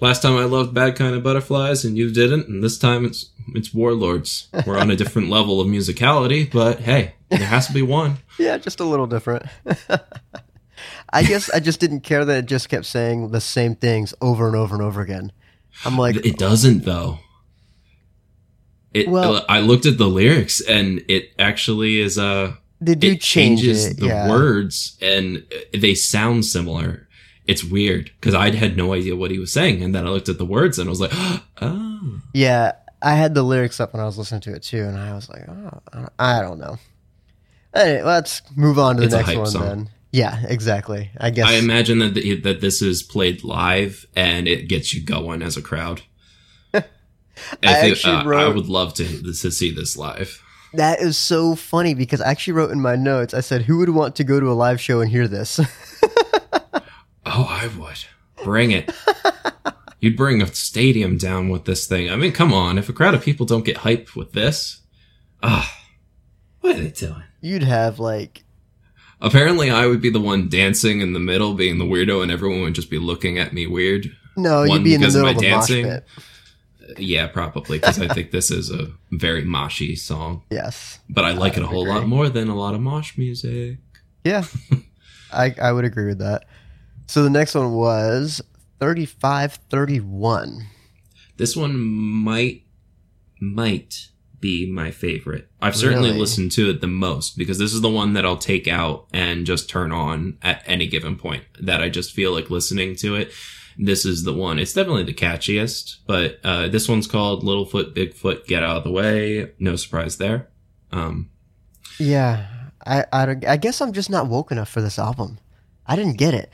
Last time I loved Bad Kind of Butterflies and you didn't, and this time it's it's Warlords. We're on a different level of musicality, but hey, there has to be one. [laughs] Yeah, just a little different. [laughs] I guess I just didn't care that it just kept saying the same things over and over and over again. I'm like, it doesn't though. It. Well- I looked at the lyrics and it actually is uh they do it change changes it. the yeah. words and they sound similar. It's weird because I had no idea what he was saying, and then I looked at the words and I was like, [gasps] "Oh, Yeah, I had the lyrics up when I was listening to it too, and I was like, oh, I don't- know. Anyway, let's move on to the It's a next one song. then. Yeah, exactly. I guess. I imagine that the, that this is played live and it gets you going as a crowd. I, think, actually uh, I would love to to see this live. that is so funny because I actually wrote in my notes. I said, "Who would want to go to a live show and hear this?" [laughs] Oh, I would bring it. You'd bring a stadium down with this thing. I mean, come on! If a crowd of people don't get hyped with this, ah, what are they doing? You'd have like, Apparently, I would be the one dancing in the middle, being the weirdo, and everyone would just be looking at me weird. no, One, you'd be in the of middle of my the mosh dancing. pit. Yeah, probably because I think this is a very moshy song, [laughs] Yes. but I like I it a whole agree. lot more than a lot of mosh music. Yeah, [laughs] I I would agree with that. So the next one was thirty-five thirty-one. This one might might be my favorite. I've certainly Really? listened to it the most because this is the one that I'll take out and just turn on at any given point that I just feel like listening to it. This is the one. It's definitely the catchiest, but uh, this one's called Littlefoot Bigfoot Get Out of the Way. No surprise there. Um, Yeah, I, I I guess I'm just not woke enough for this album. I didn't get it.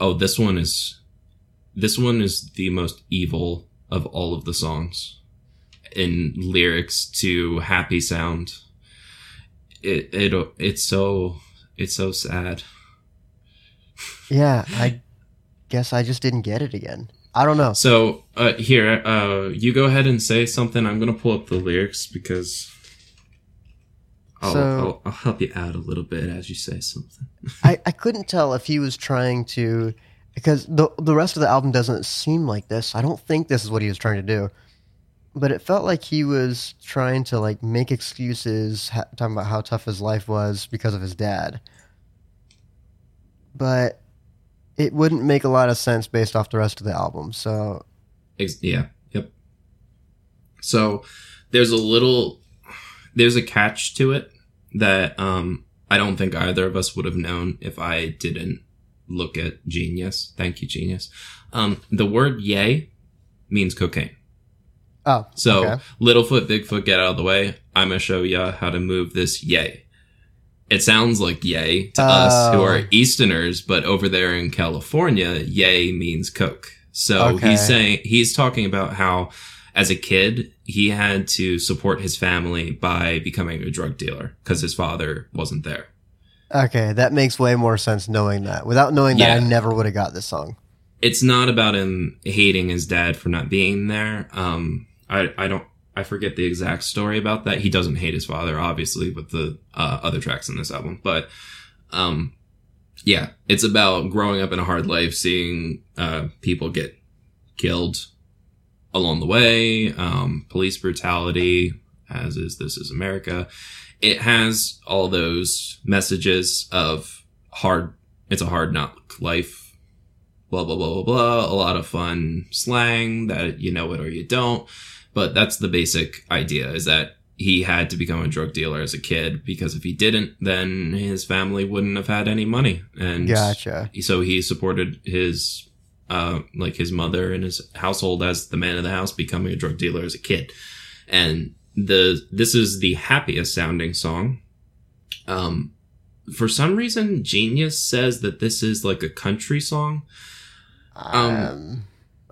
oh, this one is this one is the most evil of all of the songs in lyrics to happy sound. It it it's so it's so sad. Yeah, I guess I just didn't get it again. I don't know. So uh, here, uh, you go ahead and say something. I'm gonna pull up the lyrics because I'll, So- I'll, help you out a little bit as you say something. [laughs] I, I [laughs] couldn't tell if he was trying to because the the rest of the album doesn't seem like this. I don't think this is what he was trying to do. But it felt like he was trying to like make excuses ha- talking about how tough his life was because of his dad. But it wouldn't make a lot of sense based off the rest of the album. So yeah. Yep. So there's a little there's a catch to it that um I don't think either of us would have known if I didn't look at Genius. Thank you, Genius. Um the word yay means cocaine. oh So okay. Littlefoot, Bigfoot, get out of the way. I'm gonna show ya how to move this yay. It sounds like yay to us who Oh. are Easterners, but over there in California, yay means coke. So Okay. he's saying he's talking about how as a kid he had to support his family by becoming a drug dealer because his father wasn't there. okay, that makes way more sense knowing that. Without knowing that, I never would have got this song. It's not about him hating his dad for not being there. Um, I I don't I forget the exact story about that. He doesn't hate his father, obviously, with the uh, other tracks in this album, but um, yeah, it's about growing up in a hard life, seeing uh, people get killed along the way, um, police brutality, as is This Is America. It has all those messages of hard. It's a hard knock life. Blah blah blah blah blah. A lot of fun slang that you know it or you don't. But that's the basic idea: is that he had to become a drug dealer as a kid because if he didn't, then his family wouldn't have had any money. And Gotcha. so he supported his uh like his mother and his household as the man of the house becoming a drug dealer as a kid and the this is the happiest sounding song um for some reason genius says that this is like a country song Um,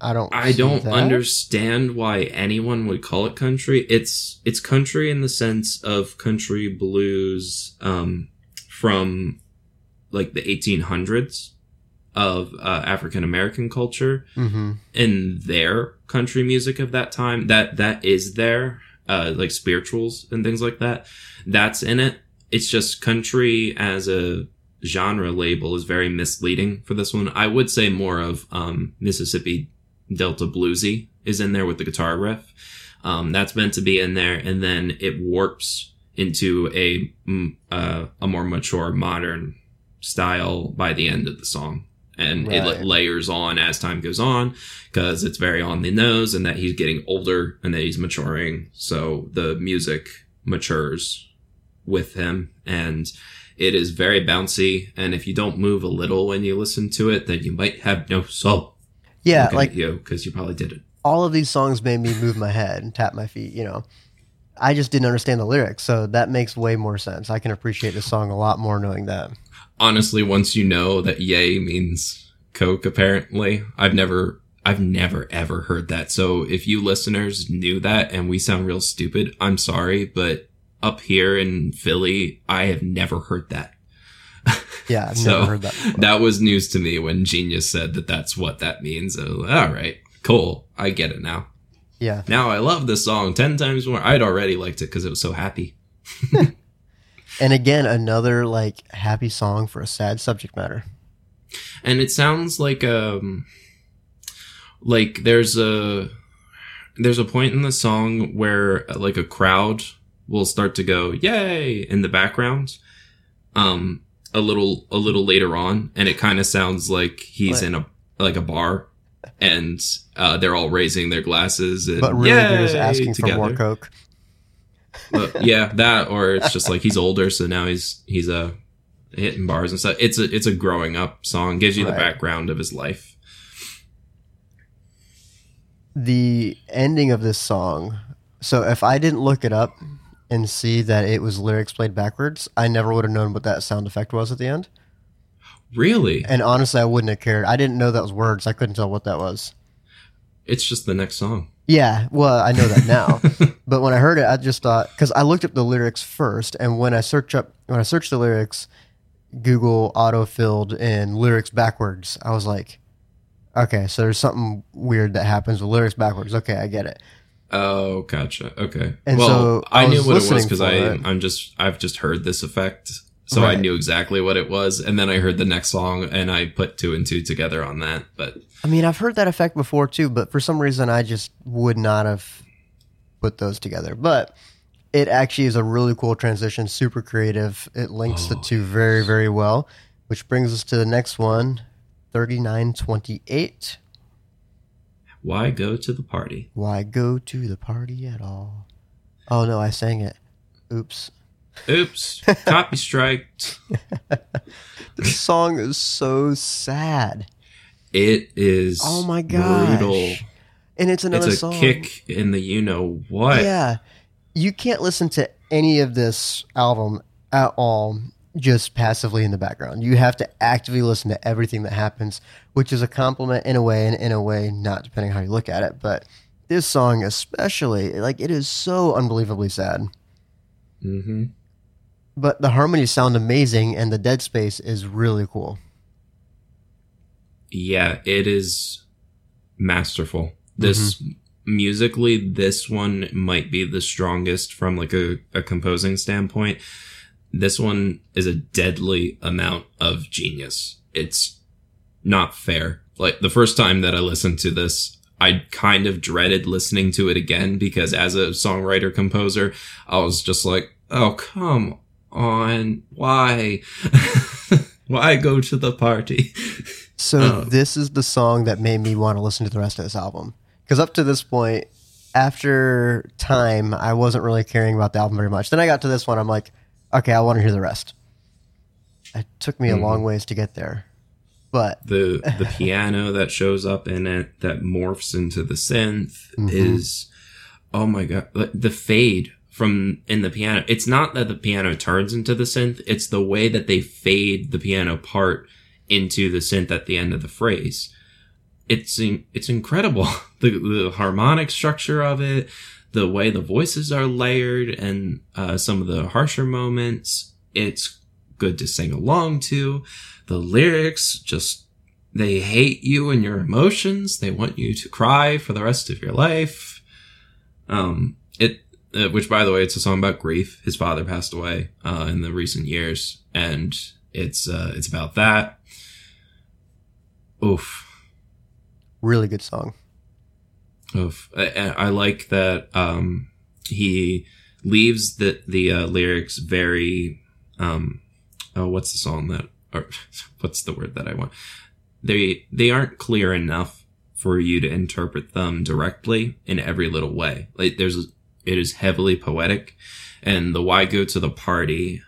I don't. i don't that. understand why anyone would call it country it's it's country in the sense of country blues um from like the 1800s of uh, african american culture Mhm. in their country music of that time that that is there uh like spirituals and things like that that's in it it's just country as a genre label is very misleading for this one i would say more of um mississippi delta bluesy is in there with the guitar riff. Um that's meant to be in there and then it warps into a mm, uh, a more mature modern style by the end of the song. And it Right. like, layers on as time goes on because it's very on the nose and that he's getting older and that he's maturing. So the music matures with him and it is very bouncy. And if you don't move a little when you listen to it then you might have no soul Yeah, like you because you probably did it all of these songs made me move my head and tap my feet. You know, I just didn't understand the lyrics, so that makes way more sense. I can appreciate the song a lot more knowing that. honestly once you know that yay means coke apparently i've never i've never ever heard that so if you listeners knew that and we sound real stupid i'm sorry but up here in philly i have never heard that Yeah, I've So, never heard that. Before. that was news to me when genius said that that's what that means. I was like, all right cool. I get it now. Yeah, now i love this song 10 times more. I'd already liked it because it was so happy. [laughs] And again, another like happy song for a sad subject matter. and it sounds like um like there's a there's a point in the song where uh, like a crowd will start to go yay! in the background. Um a little a little later on and it kind of sounds like he's What? in a like a bar and uh they're all raising their glasses and But really, they're just "Yay!" asking for more coke. But, yeah, that or it's just like he's older, so now he's he's uh, hitting bars and stuff. It's a it's a growing up song. Gives you the background of his life. The ending of this song. So if I didn't look it up and see that it was lyrics played backwards, I never would have known what that sound effect was at the end. Really, And honestly, I wouldn't have cared. I didn't know that was words. I couldn't tell what that was. it's just the next song. Yeah, well, I know that now. [laughs] but when I heard it, I just thought because I looked up the lyrics first, and when I search up when I searched the lyrics, Google auto filled in lyrics backwards. I was like, okay, so there's something weird that happens with lyrics backwards. Okay, I get it. Oh, gotcha. Okay. And well, so I I, knew what it was because I it. I'm just I've just heard this effect, so I knew exactly what it was, and then I heard the next song and I put two and two together on that. But I mean, I've heard that effect before too, but for some reason I just would not have put those together. But it actually is a really cool transition, super creative. It links the Oh, two very, very well, which brings us to the next one 3928. Why go to the party? Why go to the party at all? Oh no, I sang it. Oops. Oops, [laughs] copy striked. [laughs] This song is so sad. It is. Oh my god. Brutal. And it's another It's a song. kick in the you know what. Yeah. You can't listen to any of this album at all just passively in the background. You have to actively listen to everything that happens, which is a compliment in a way and in a way not depending how you look at it. But this song especially, like it is so unbelievably sad. Mm-hmm. But the harmonies sound amazing and the dead space is really cool. Yeah, it is masterful. This Mm-hmm. musically, this one might be the strongest from like a, a composing standpoint. This one is a deadly amount of genius. It's not fair. Like the first time that I listened to this, I kind of dreaded listening to it again because as a songwriter composer, I was just like, oh, come on. Why? [laughs] Why go to the party? So Oh. this is the song that made me want to listen to the rest of this album. Because up to this point, after time, I wasn't really caring about the album very much. Then I got to this one, I'm like, okay, I want to hear the rest. It took me a Mhm. long ways to get there, but the the piano that shows up in it that morphs into the synth Mhm. is oh my god the- the fade from in the piano it's not that the piano turns into the synth it's the way that they fade the piano part into the synth at the end of the phrase it's in, it's incredible [laughs] the the harmonic structure of it the way the voices are layered and uh, some of the harsher moments it's good to sing along to. The lyrics just they hate you and your emotions. They want you to cry for the rest of your life. Um it uh, which by the way it's a song about grief. His father passed away uh in the recent years and it's uh it's about that. Oof. Really good song. I I like that um he leaves the the uh, lyrics very um oh what's the song that or [laughs] what's the word that I want? They they aren't clear enough for you to interpret them directly in every little way. Like there's it is heavily poetic. And the why go to the party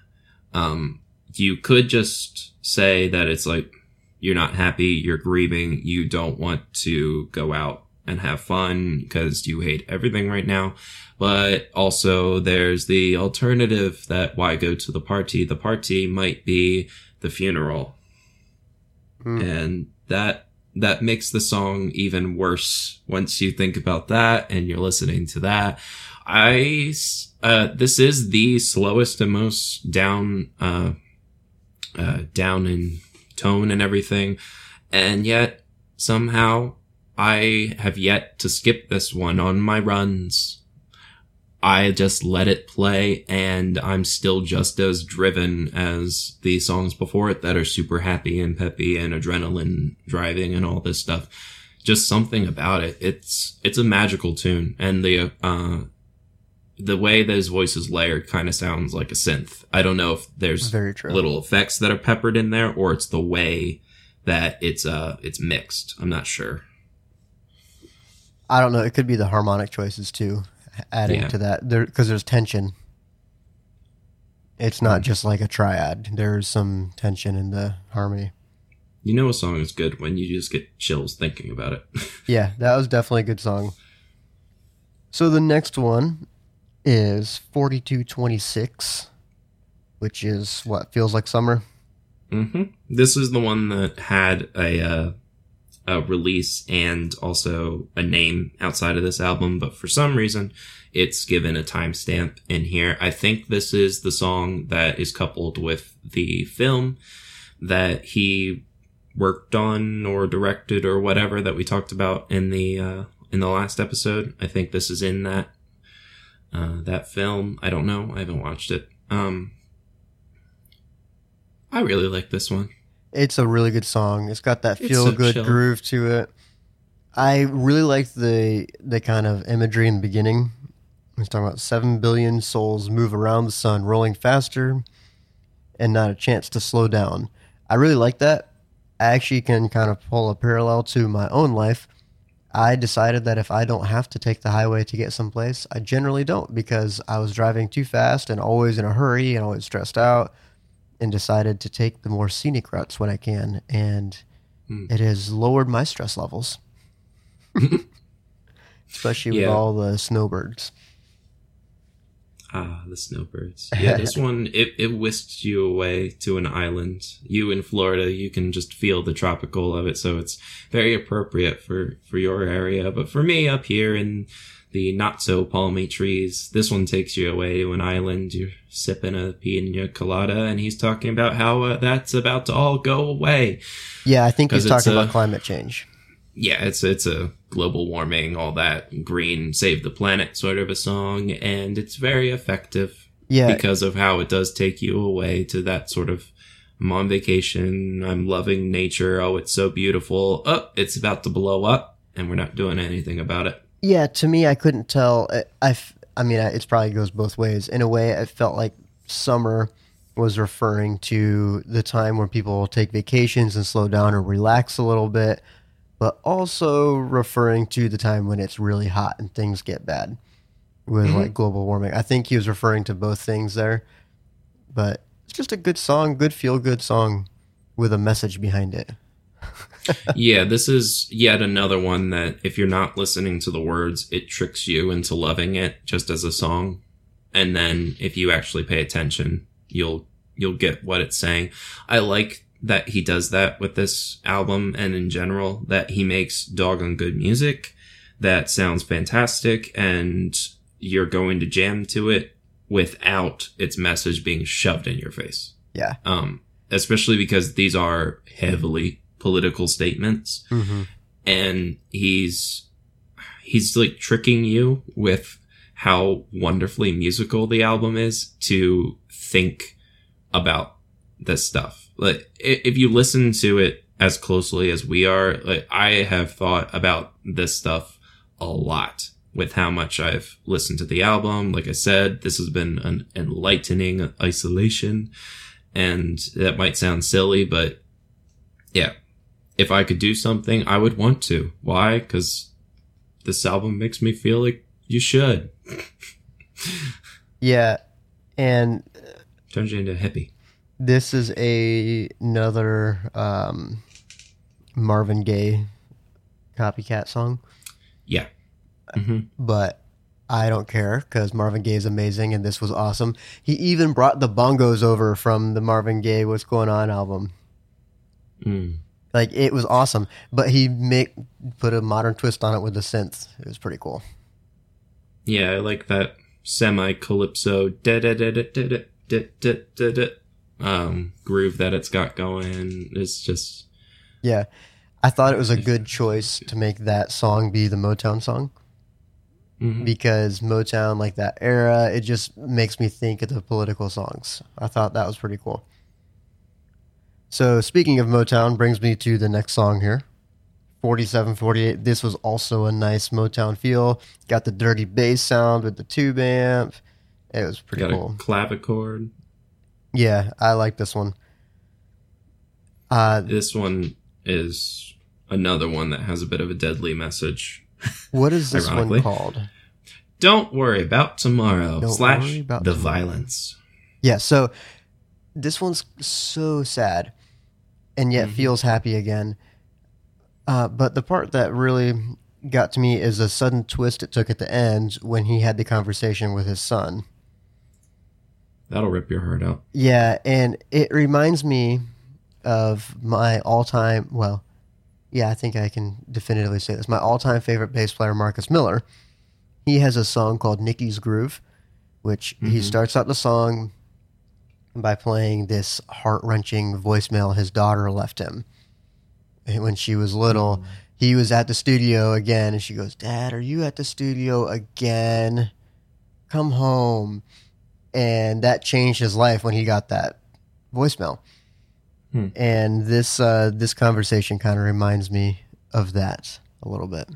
um you could just say that it's like you're not happy you're grieving you don't want to go out and have fun because you hate everything right now. But also there's the alternative that why go to the party? The party might be the funeral. Mm. and that that makes the song even worse once you think about that and you're listening to that. I uh this is the slowest and most down uh uh down in tone and everything. And yet somehow i have yet to skip this one on my runs I just let it play and I'm still just as driven as the songs before it that are super happy and peppy and adrenaline driving and all this stuff. Just something about it. It's, it's a magical tune and the, uh, the way those voices layered kind of sounds like a synth. I don't know if there's Very true. little effects that are peppered in there or it's the way that it's, uh, it's mixed. I'm not sure. I don't know. It could be the harmonic choices too, adding Yeah. to that. There because there's tension. It's not just like a triad. There's some tension in the harmony. You know, a song is good when you just get chills thinking about it. [laughs] Yeah, that was definitely a good song. So the next one is 4226, which is what feels like summer. hmm This is the one that had a uh, a release and also a name outside of this album, but for some reason, it's given a timestamp in here. I think this is the song that is coupled with the film that he worked on or directed or whatever that we talked about in the uh, in the last episode. I think this is in that uh, that film. I don't know. I haven't watched it. Um, I really like this one. It's a really good song. It's got that It's feel so good chill. groove to it. I really like the the kind of imagery in the beginning. It's talking about seven billion souls move around the sun, rolling faster, and not a chance to slow down. I really like that. I actually can kind of pull a parallel to my own life. I decided that if I don't have to take the highway to get someplace, I generally don't because I was driving too fast and always in a hurry and always stressed out and decided to take the more scenic routes when I can. And Hmm. it has lowered my stress levels, [laughs] especially with all the snowbirds. Ah, the snowbirds. Yeah, this [laughs] one it, it whisks you away to an island. You in Florida, you can just feel the tropical of it, so it's very appropriate for for your area. But for me up here in the not so palmy trees, this one takes you away to an island. You're sipping a pina colada, and he's talking about how uh, that's about to all go away. Yeah, I think he's talking uh, about climate change. yeah, it's it's a global warming, all that green, save the planet sort of a song, and it's very effective Yeah, because of how it does take you away to that sort of I'm on vacation, I'm loving nature, oh it's so beautiful. Oh, it's about to blow up and we're not doing anything about it. Yeah, to me, I couldn't tell. I, mean, I- it probably goes both ways. In a way, it felt like summer was referring to the time when people take vacations and slow down or relax a little bit, but also referring to the time when it's really hot and things get bad with Mhm. like global warming. I think he was referring to both things there, but it's just a good song, good feel good song with a message behind it. [laughs] yeah, this is yet another one that if you're not listening to the words, it tricks you into loving it just as a song. And then if you actually pay attention, you'll you'll get what it's saying. I like that he does that with this album and in general that he makes doggone good music that sounds fantastic and you're going to jam to it without its message being shoved in your face. Yeah. Um especially because these are heavily political statements. Mm-hmm. and he's he's like tricking you with how wonderfully musical the album is to think about this stuff. Like if you listen to it as closely as we are like i have thought about this stuff a lot with how much i've listened to the album. Like i said this has been an enlightening isolation. And that might sound silly but yeah if I could do something, I would want to. Why? Because this album makes me feel like you should. [laughs] Yeah, and Turns you into a hippie. This is a another um, Marvin Gaye copycat song, Yeah. hmm but I don't care because Marvin Gaye is amazing and this was awesome. He even brought the bongos over from the Marvin Gaye "What's Going On" album. Mm. Like it was awesome, but he make, put a modern twist on it with the synth. It was pretty cool. Yeah, I like that semi calypso um, groove that it's got going. It's just yeah. I thought it was a good choice to make that song be the Motown song mm-hmm. because Motown, like that era, it just makes me think of the political songs. I thought that was pretty cool. So, speaking of Motown, brings me to the next song here 4748. This was also a nice Motown feel. Got the dirty bass sound with the tube amp. It was pretty got cool. a clavichord. Yeah, I like this one. Uh, This one is another one that has a bit of a deadly message. what is this one called? Don't worry about tomorrow. Don't slash about the tomorrow. violence. Yeah, so this one's so sad and yet Mhm. feels happy again. Uh, but the part that really got to me is a sudden twist it took at the end when he had the conversation with his son. That'll rip your heart out. Yeah, and it reminds me of my all time, well, yeah, I think I can definitively say this. My all time favorite bass player, Marcus Miller. He has a song called Nicky's Groove, which he Mhm. starts out the song by playing this heart wrenching voicemail his daughter left him when she was little. he was at the studio again, and she goes, "Dad, are you at the studio again? Come home." And that changed his life when he got that voicemail. Hmm. And this uh, this conversation kind of reminds me of that a little bit.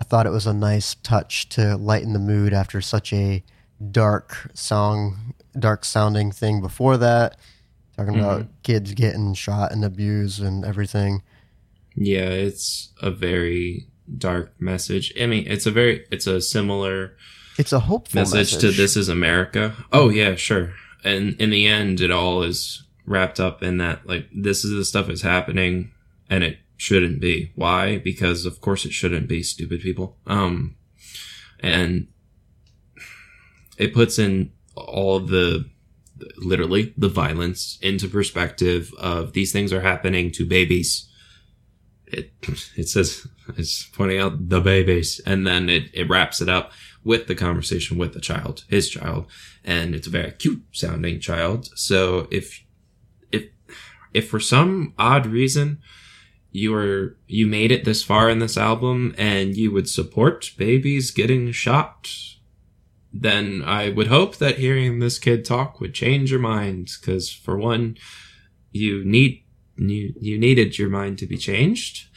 I thought it was a nice touch to lighten the mood after such a dark song, dark sounding thing before that. Talking about kids getting shot and abused and everything. Yeah, it's a very dark message. I mean, it's a very it's a similar It's a hopeful message, message, to This Is America. Oh yeah, sure. And in the end, it all is wrapped up in that like this is the stuff is happening, and it shouldn't be. Why? Because of course it shouldn't be. Stupid people. Um, and it puts in all the literally the violence into perspective of these things are happening to babies. It [laughs] it says it's pointing out the babies and then it, it wraps it up with the conversation with the child his child and it's a very cute sounding child. So if if if for some odd reason you are you made it this far in this album and you would support babies getting shot then I would hope that hearing this kid talk would change your mind. Because for one, you need you you needed your mind to be changed.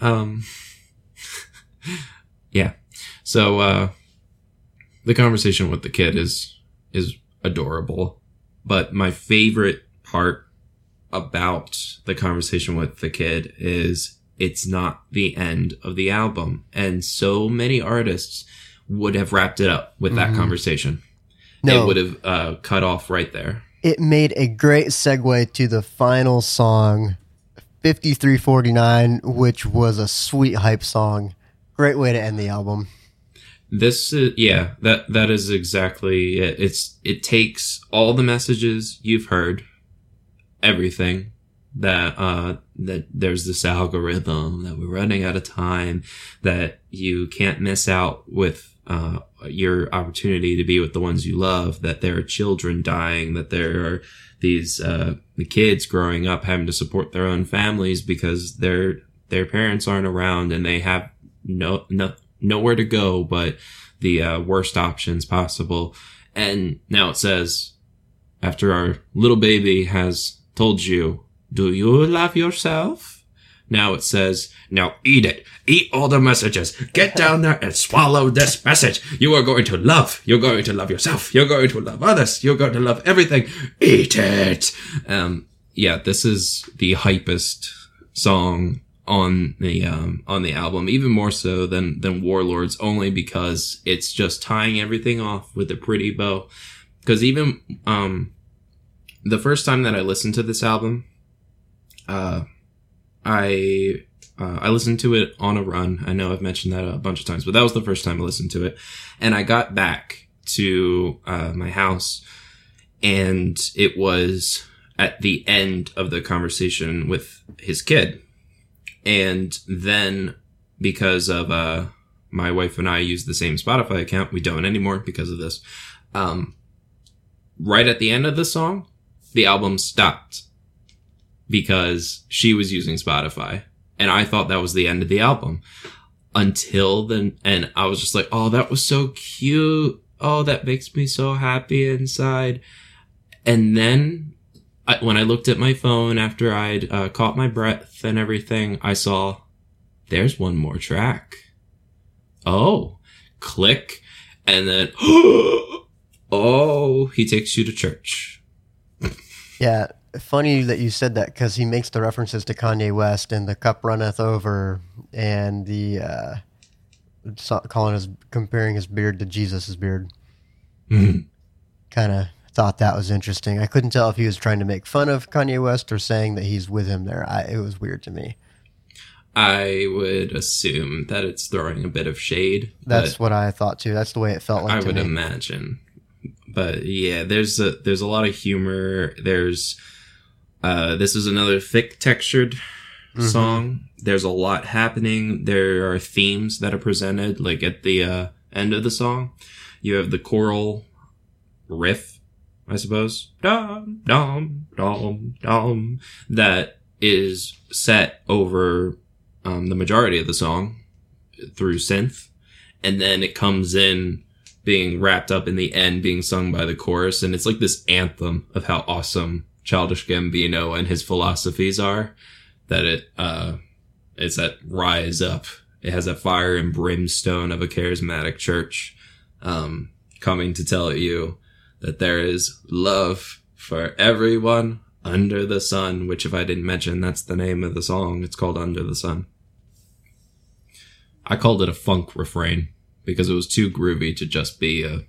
Um, [laughs] yeah. So uh, the conversation with the kid is is adorable, but my favorite part about the conversation with the kid is it's not the end of the album, and so many artists would have wrapped it up with that Mhm. conversation. No. It would have uh, cut off right there. it made a great segue to the final song 5349 which was a sweet hype song great way to end the album This, is, yeah, that that is exactly it. It's it takes all the messages you've heard, everything that uh that there's this algorithm that we're running out of time that you can't miss out with uh your opportunity to be with the ones you love that there are children dying that there are these uh the kids growing up having to support their own families because their their parents aren't around and they have no no nowhere to go but the uh, worst options possible. And now it says after our little baby has told you do you love yourself now it says now eat it. Eat all the messages. Get down there and swallow this message. You are going to love. You're going to love yourself. You're going to love others. You're going to love everything. Eat it. Um yeah this is the hypest song on the um, on the album, even more so than than Warlords, only because it's just tying everything off with a pretty bow. Because even um, the first time that I listened to this album, uh, I uh, I listened to it on a run. I know I've mentioned that a bunch of times, but that was the first time I listened to it, and I got back to uh, my house, and it was at the end of the conversation with his kid and then because of uh my wife and I use the same Spotify account, we don't anymore because of this. Um right at the end of the song, the album stopped because she was using Spotify and I thought that was the end of the album until then and I was just like, "Oh, that was so cute. Oh, that makes me so happy inside." And then I, when I looked at my phone after I'd uh, caught my breath and everything, I saw there's one more track. Oh, click, and then [gasps] oh, he takes you to church. yeah funny that you said that because he makes the references to kanye west and the cup runneth over and the uh so- calling his comparing his beard to jesus' beard Mhm. kind of thought that was interesting i couldn't tell if he was trying to make fun of kanye west or saying that he's with him there I, it was weird to me I would assume that it's throwing a bit of shade. that's what i thought too that's the way it felt like I would me imagine. But yeah, there's a there's a lot of humor. There's uh this is another thick textured Mhm. song. There's a lot happening. There are themes that are presented like at the uh end of the song. You have the choral riff, I suppose. Dum dum dum dum that is set over um, the majority of the song through synth, and then it comes in being wrapped up in the end, being sung by the chorus, and it's like this anthem of how awesome Childish Gambino and his philosophies are. That it uh, it's that rise up. It has that fire and brimstone of a charismatic church um, coming to tell you that there is love for everyone under the sun. Which, if I didn't mention, that's the name of the song. It's called Under the Sun. I called it a funk refrain because it was too groovy to just be a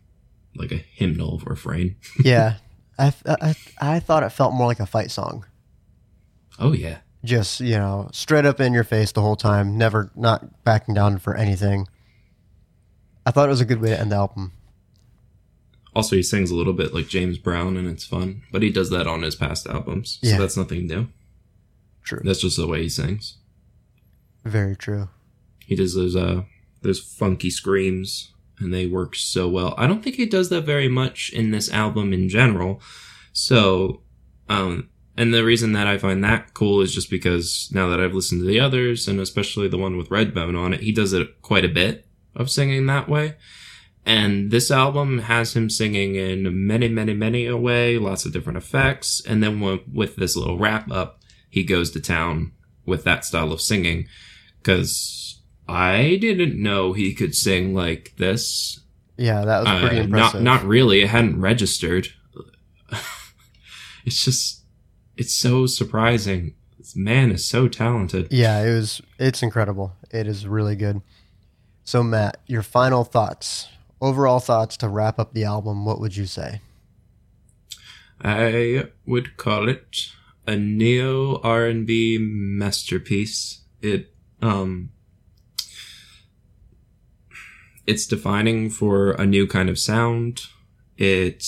like a hymnal refrain. yeah, [laughs] I, I I thought it felt more like a fight song. Oh yeah, just you know straight up in your face the whole time, never not backing down for anything. I thought it was a good way to end the album. Also, he sings a little bit like James Brown, and it's fun. But he does that on his past albums, so Yeah. that's nothing new. True. That's just the way he sings. Very true. He does those uh those funky screams and they work so well. I don't think he does that very much in this album in general. So um and the reason that I find that cool is just because now that I've listened to the others and especially the one with Redbone on it, he does it quite a bit of singing that way. And this album has him singing in many, many, many a way, lots of different effects. And then with, this little wrap up, he goes to town with that style of singing. Cause I didn't know he could sing like this. Yeah, that was pretty Uh, impressive. Not, not really. It hadn't registered. [laughs] it's just, it's so surprising. This man is so talented. Yeah, it was. It's incredible. It is really good. So, Matt, your final thoughts, overall thoughts to wrap up the album. What would you say? I would call it a neo R and B masterpiece. It um it's defining for a new kind of sound. It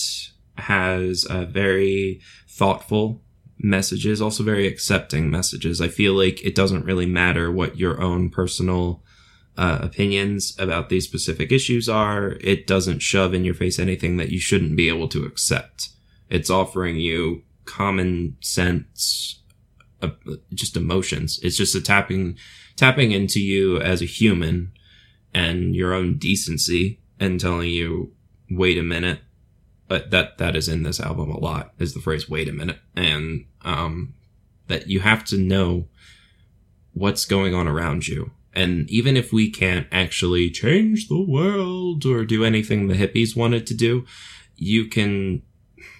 has a very thoughtful messages, also very accepting messages. I feel like it doesn't really matter what your own personal uh, opinions about these specific issues are. It doesn't shove in your face anything that you shouldn't be able to accept. It's offering you common sense, uh, just emotions. It's just a tapping, tapping into you as a human and your own decency and telling you, wait a minute. But that, that is in this album a lot is the phrase, wait a minute. And, um, that you have to know what's going on around you. And even if we can't actually change the world or do anything the hippies wanted to do, you can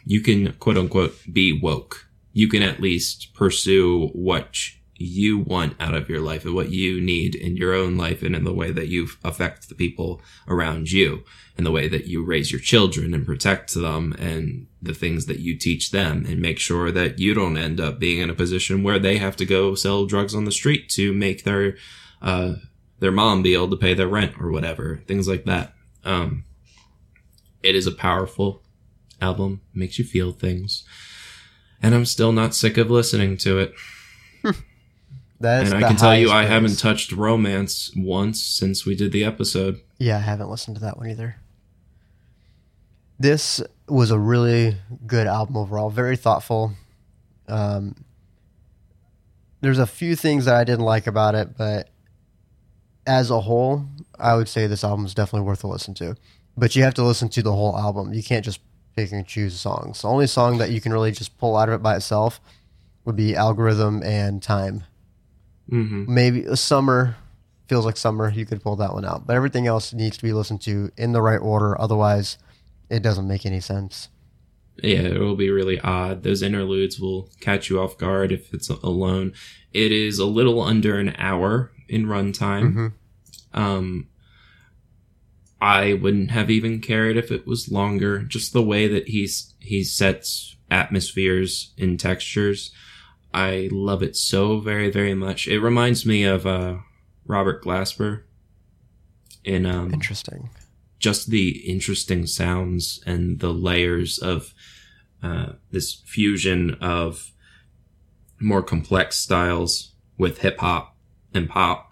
you can quote unquote be woke. You can at least pursue what you want out of your life and what you need in your own life and in the way that you affect the people around you and the way that you raise your children and protect them and the things that you teach them and make sure that you don't end up being in a position where they have to go sell drugs on the street to make their uh their mom be able to pay their rent or whatever things like that. Um it is a powerful album makes you feel things. And i'm still not sick of listening to it [laughs] That's and i can tell you i haven't touched romance once since we did the episode Yeah, I haven't listened to that one either. This was a really good album overall, very thoughtful. Um, there's a few things that I didn't like about it, but as a whole, I would say this album is definitely worth a listen to. But you have to listen to the whole album. You can't just pick and choose songs. The only song that you can really just pull out of it by itself would be Algorythm and Time hmm maybe a summer feels like summer you could pull that one out. But everything else needs to be listened to in the right order otherwise it doesn't make any sense. Yeah it will be really odd. Those interludes will catch you off guard if it's alone. It is a little under an hour in runtime. Mhm. Um, I wouldn't have even cared if it was longer. Just the way that he's he sets atmospheres and textures, I love it so very very much. It reminds me of uh, Robert Glasper in um, interesting just the interesting sounds and the layers of uh, this fusion of more complex styles with hip hop and pop.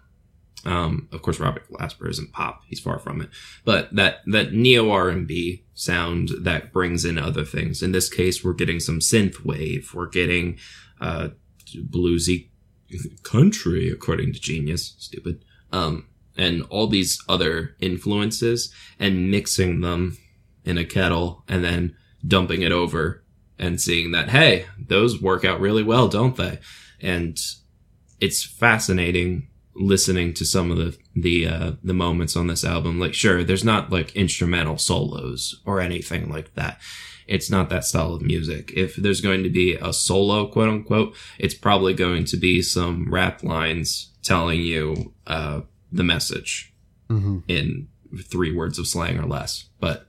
Um, of course, Robert Glasper isn't pop; he's far from it. But that that neo R and B sound that brings in other things. In this case, we're getting some synth wave. We're getting uh, bluesy country, according to Genius. Stupid. Um, and all these other influences and mixing them in a kettle and then dumping it over and seeing that, hey, those work out really well, don't they? And it's fascinating listening to some of the the uh, the moments on this album. Like, sure, there's not like instrumental solos or anything like that. It's not that style of music. If there's going to be a solo, quote unquote, it's probably going to be some rap lines telling you uh, the message hmm in three words of slang or less. But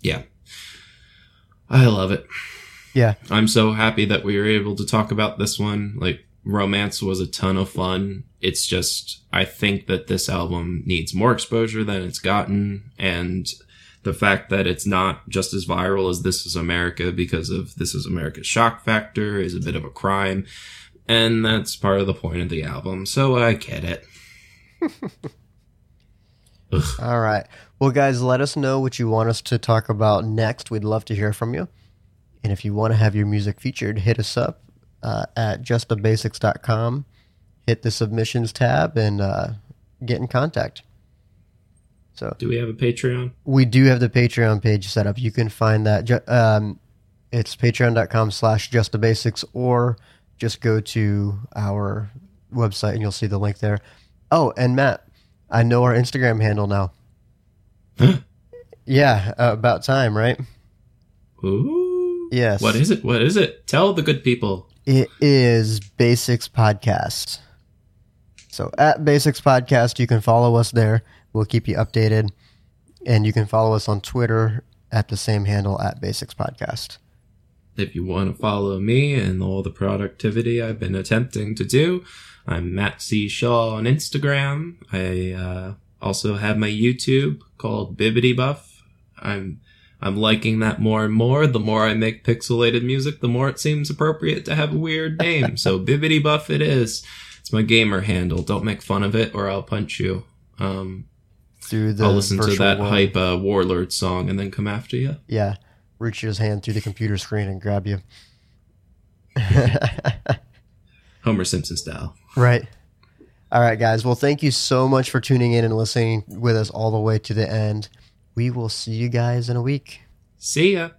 yeah, I love it. Yeah. I'm so happy that we were able to talk about this one. Like, romance was a ton of fun. It's just, I think that this album needs more exposure than it's gotten. And the fact that it's not just as viral as This Is America because of This Is America's shock factor is a bit of a crime. And that's part of the point of the album. So I get it. [laughs] All right. Well, guys, let us know what you want us to talk about next. We'd love to hear from you. And if you want to have your music featured, hit us up uh, at justabasics.com. Hit the submissions tab and uh, get in contact. So Do we have a Patreon? we do have the Patreon page set up. You can find that. Um, it's patreon.com slash just the basics, or just go to our website and you'll see the link there. Oh, and Matt, I know our Instagram handle now. [gasps] yeah, uh, about time, right? Ooh. Yes. What is it? What is it? Tell the good people. It is Basics Podcast. So at Basics Podcast, you can follow us there. We'll keep you updated. And you can follow us on Twitter at the same handle at Basics Podcast. If you want to follow me and all the productivity I've been attempting to do, I'm Matt C. Shaw on Instagram. I uh, also have my YouTube called Bibbity Buff. I'm I'm liking that more and more. The more I make pixelated music, the more it seems appropriate to have a weird [laughs] name. so Bibbity Buff it is. It's my gamer handle. Don't make fun of it or I'll punch you. Um, Through the I'll listen to that world. hype uh, Warlord song and then come after you. Yeah. Reach his hand through the computer screen and grab you. [laughs] Homer Simpson style. right. All right, guys. Well, thank you so much for tuning in and listening with us all the way to the end. We will see you guys in a week. See ya.